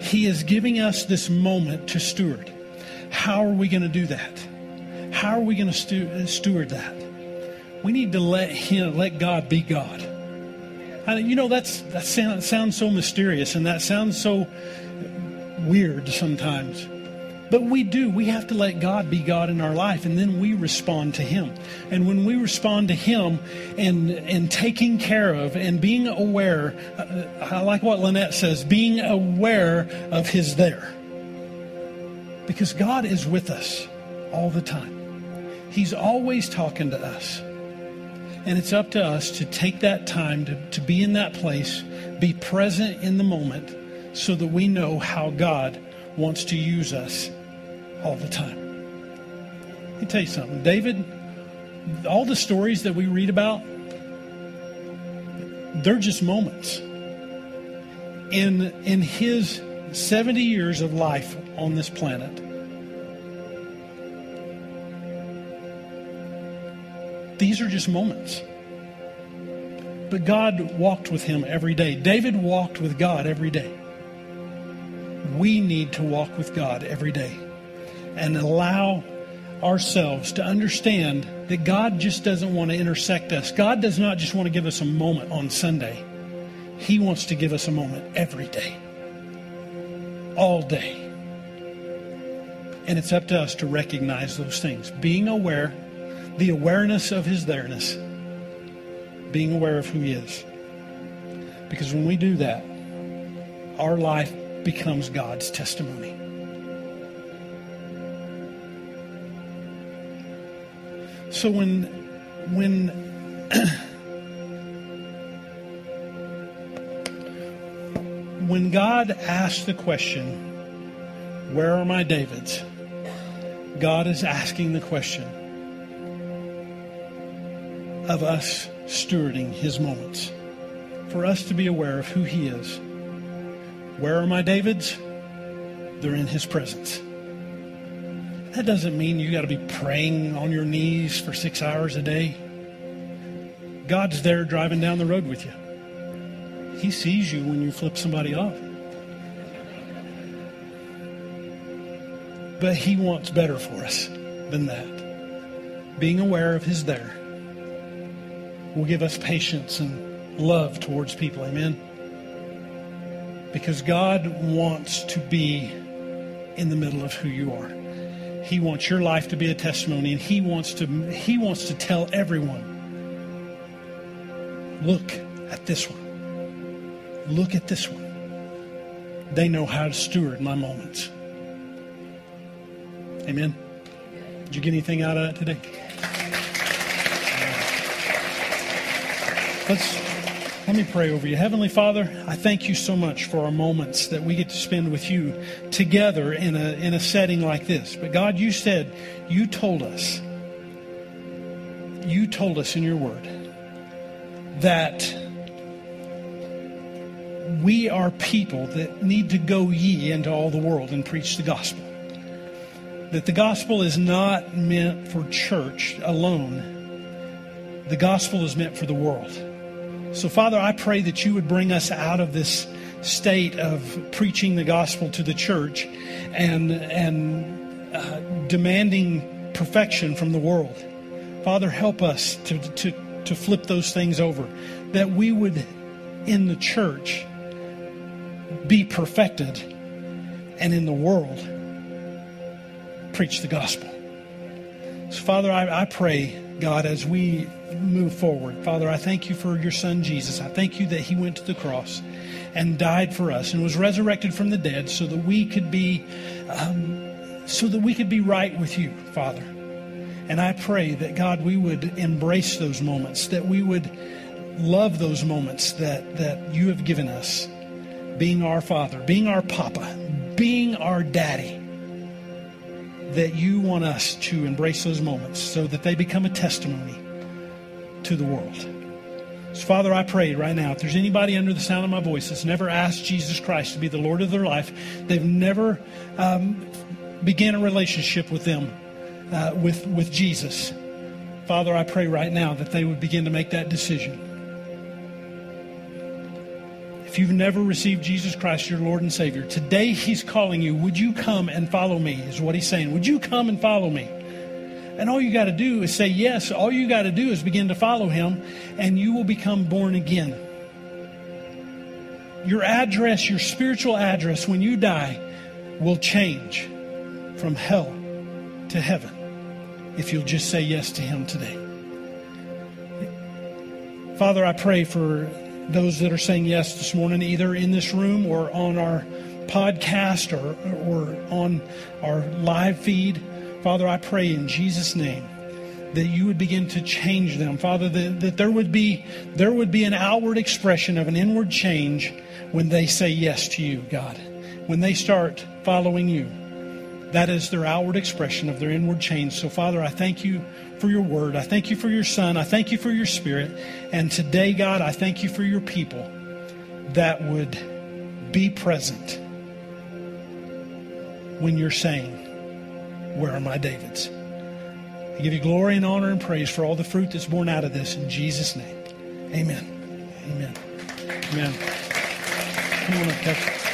He is giving us this moment to steward. How are we going to do that? How are we going to steward that? We need to let Him, let God be God. you know, that's, that sounds, sounds so mysterious and that sounds so weird sometimes. But we do. We have to let God be God in our life, and then we respond to Him. And when we respond to Him and, and taking care of and being aware, uh, I like what Lynette says, being aware of His there. Because God is with us all the time, He's always talking to us. And it's up to us to take that time to, to be in that place, be present in the moment, so that we know how God wants to use us all the time. Let me tell you something. David, all the stories that we read about, they're just moments. In, in his 70 years of life on this planet, these are just moments. But God walked with him every day. David walked with God every day. We need to walk with God every day and allow ourselves to understand that God just doesn't want to intersect us. God does not just want to give us a moment on Sunday, He wants to give us a moment every day, all day. And it's up to us to recognize those things. Being aware, the awareness of His there-ness, being aware of who He is. Because when we do that, our life becomes God's testimony. So when when [CLEARS THROAT] when God asks the question, where are my Davids? God is asking the question of us stewarding his moments. for us to be aware of who He is. Where are my Davids? They're in His presence. That doesn't mean you got to be praying on your knees for six hours a day. God's there driving down the road with you. He sees you when you flip somebody off. But He wants better for us than that. Being aware of His there will give us patience and love towards people. Amen. Because God wants to be in the middle of who you are. He wants your life to be a testimony and he wants to he wants to tell everyone look at this one. Look at this one. They know how to steward my moments. Amen. Did you get anything out of that today? Let's let me pray over you. Heavenly Father, I thank you so much for our moments that we get to spend with you together in a in a setting like this. But God, you said you told us you told us in your word that we are people that need to go ye into all the world and preach the gospel that the gospel is not meant for church alone. The gospel is meant for the world. So, Father, I pray that you would bring us out of this state of preaching the gospel to the church and, and uh, demanding perfection from the world. Father, help us to, to, to flip those things over, that we would, in the church, be perfected, and in the world, preach the gospel. So, Father, I, I pray, God, as we move forward, Father, I thank you for your son Jesus. I thank you that he went to the cross and died for us and was resurrected from the dead so that we could be um, so that we could be right with you, Father. And I pray that God, we would embrace those moments, that we would love those moments that, that you have given us, being our Father, being our Papa, being our Daddy that you want us to embrace those moments so that they become a testimony to the world. So, Father, I pray right now, if there's anybody under the sound of my voice that's never asked Jesus Christ to be the Lord of their life, they've never um, began a relationship with them, uh, with, with Jesus, Father, I pray right now that they would begin to make that decision. If you've never received Jesus Christ, your Lord and Savior, today He's calling you. Would you come and follow me? Is what He's saying. Would you come and follow me? And all you got to do is say yes. All you got to do is begin to follow Him, and you will become born again. Your address, your spiritual address, when you die, will change from hell to heaven if you'll just say yes to Him today. Father, I pray for those that are saying yes this morning, either in this room or on our podcast or, or on our live feed. Father, I pray in Jesus' name that you would begin to change them. Father, that, that there would be there would be an outward expression of an inward change when they say yes to you, God. When they start following you. That is their outward expression of their inward change. So, Father, I thank you for your word. I thank you for your son. I thank you for your spirit. And today, God, I thank you for your people that would be present when you're saying, Where are my Davids? I give you glory and honor and praise for all the fruit that's born out of this in Jesus' name. Amen. Amen. Amen. Come on up, Patrick.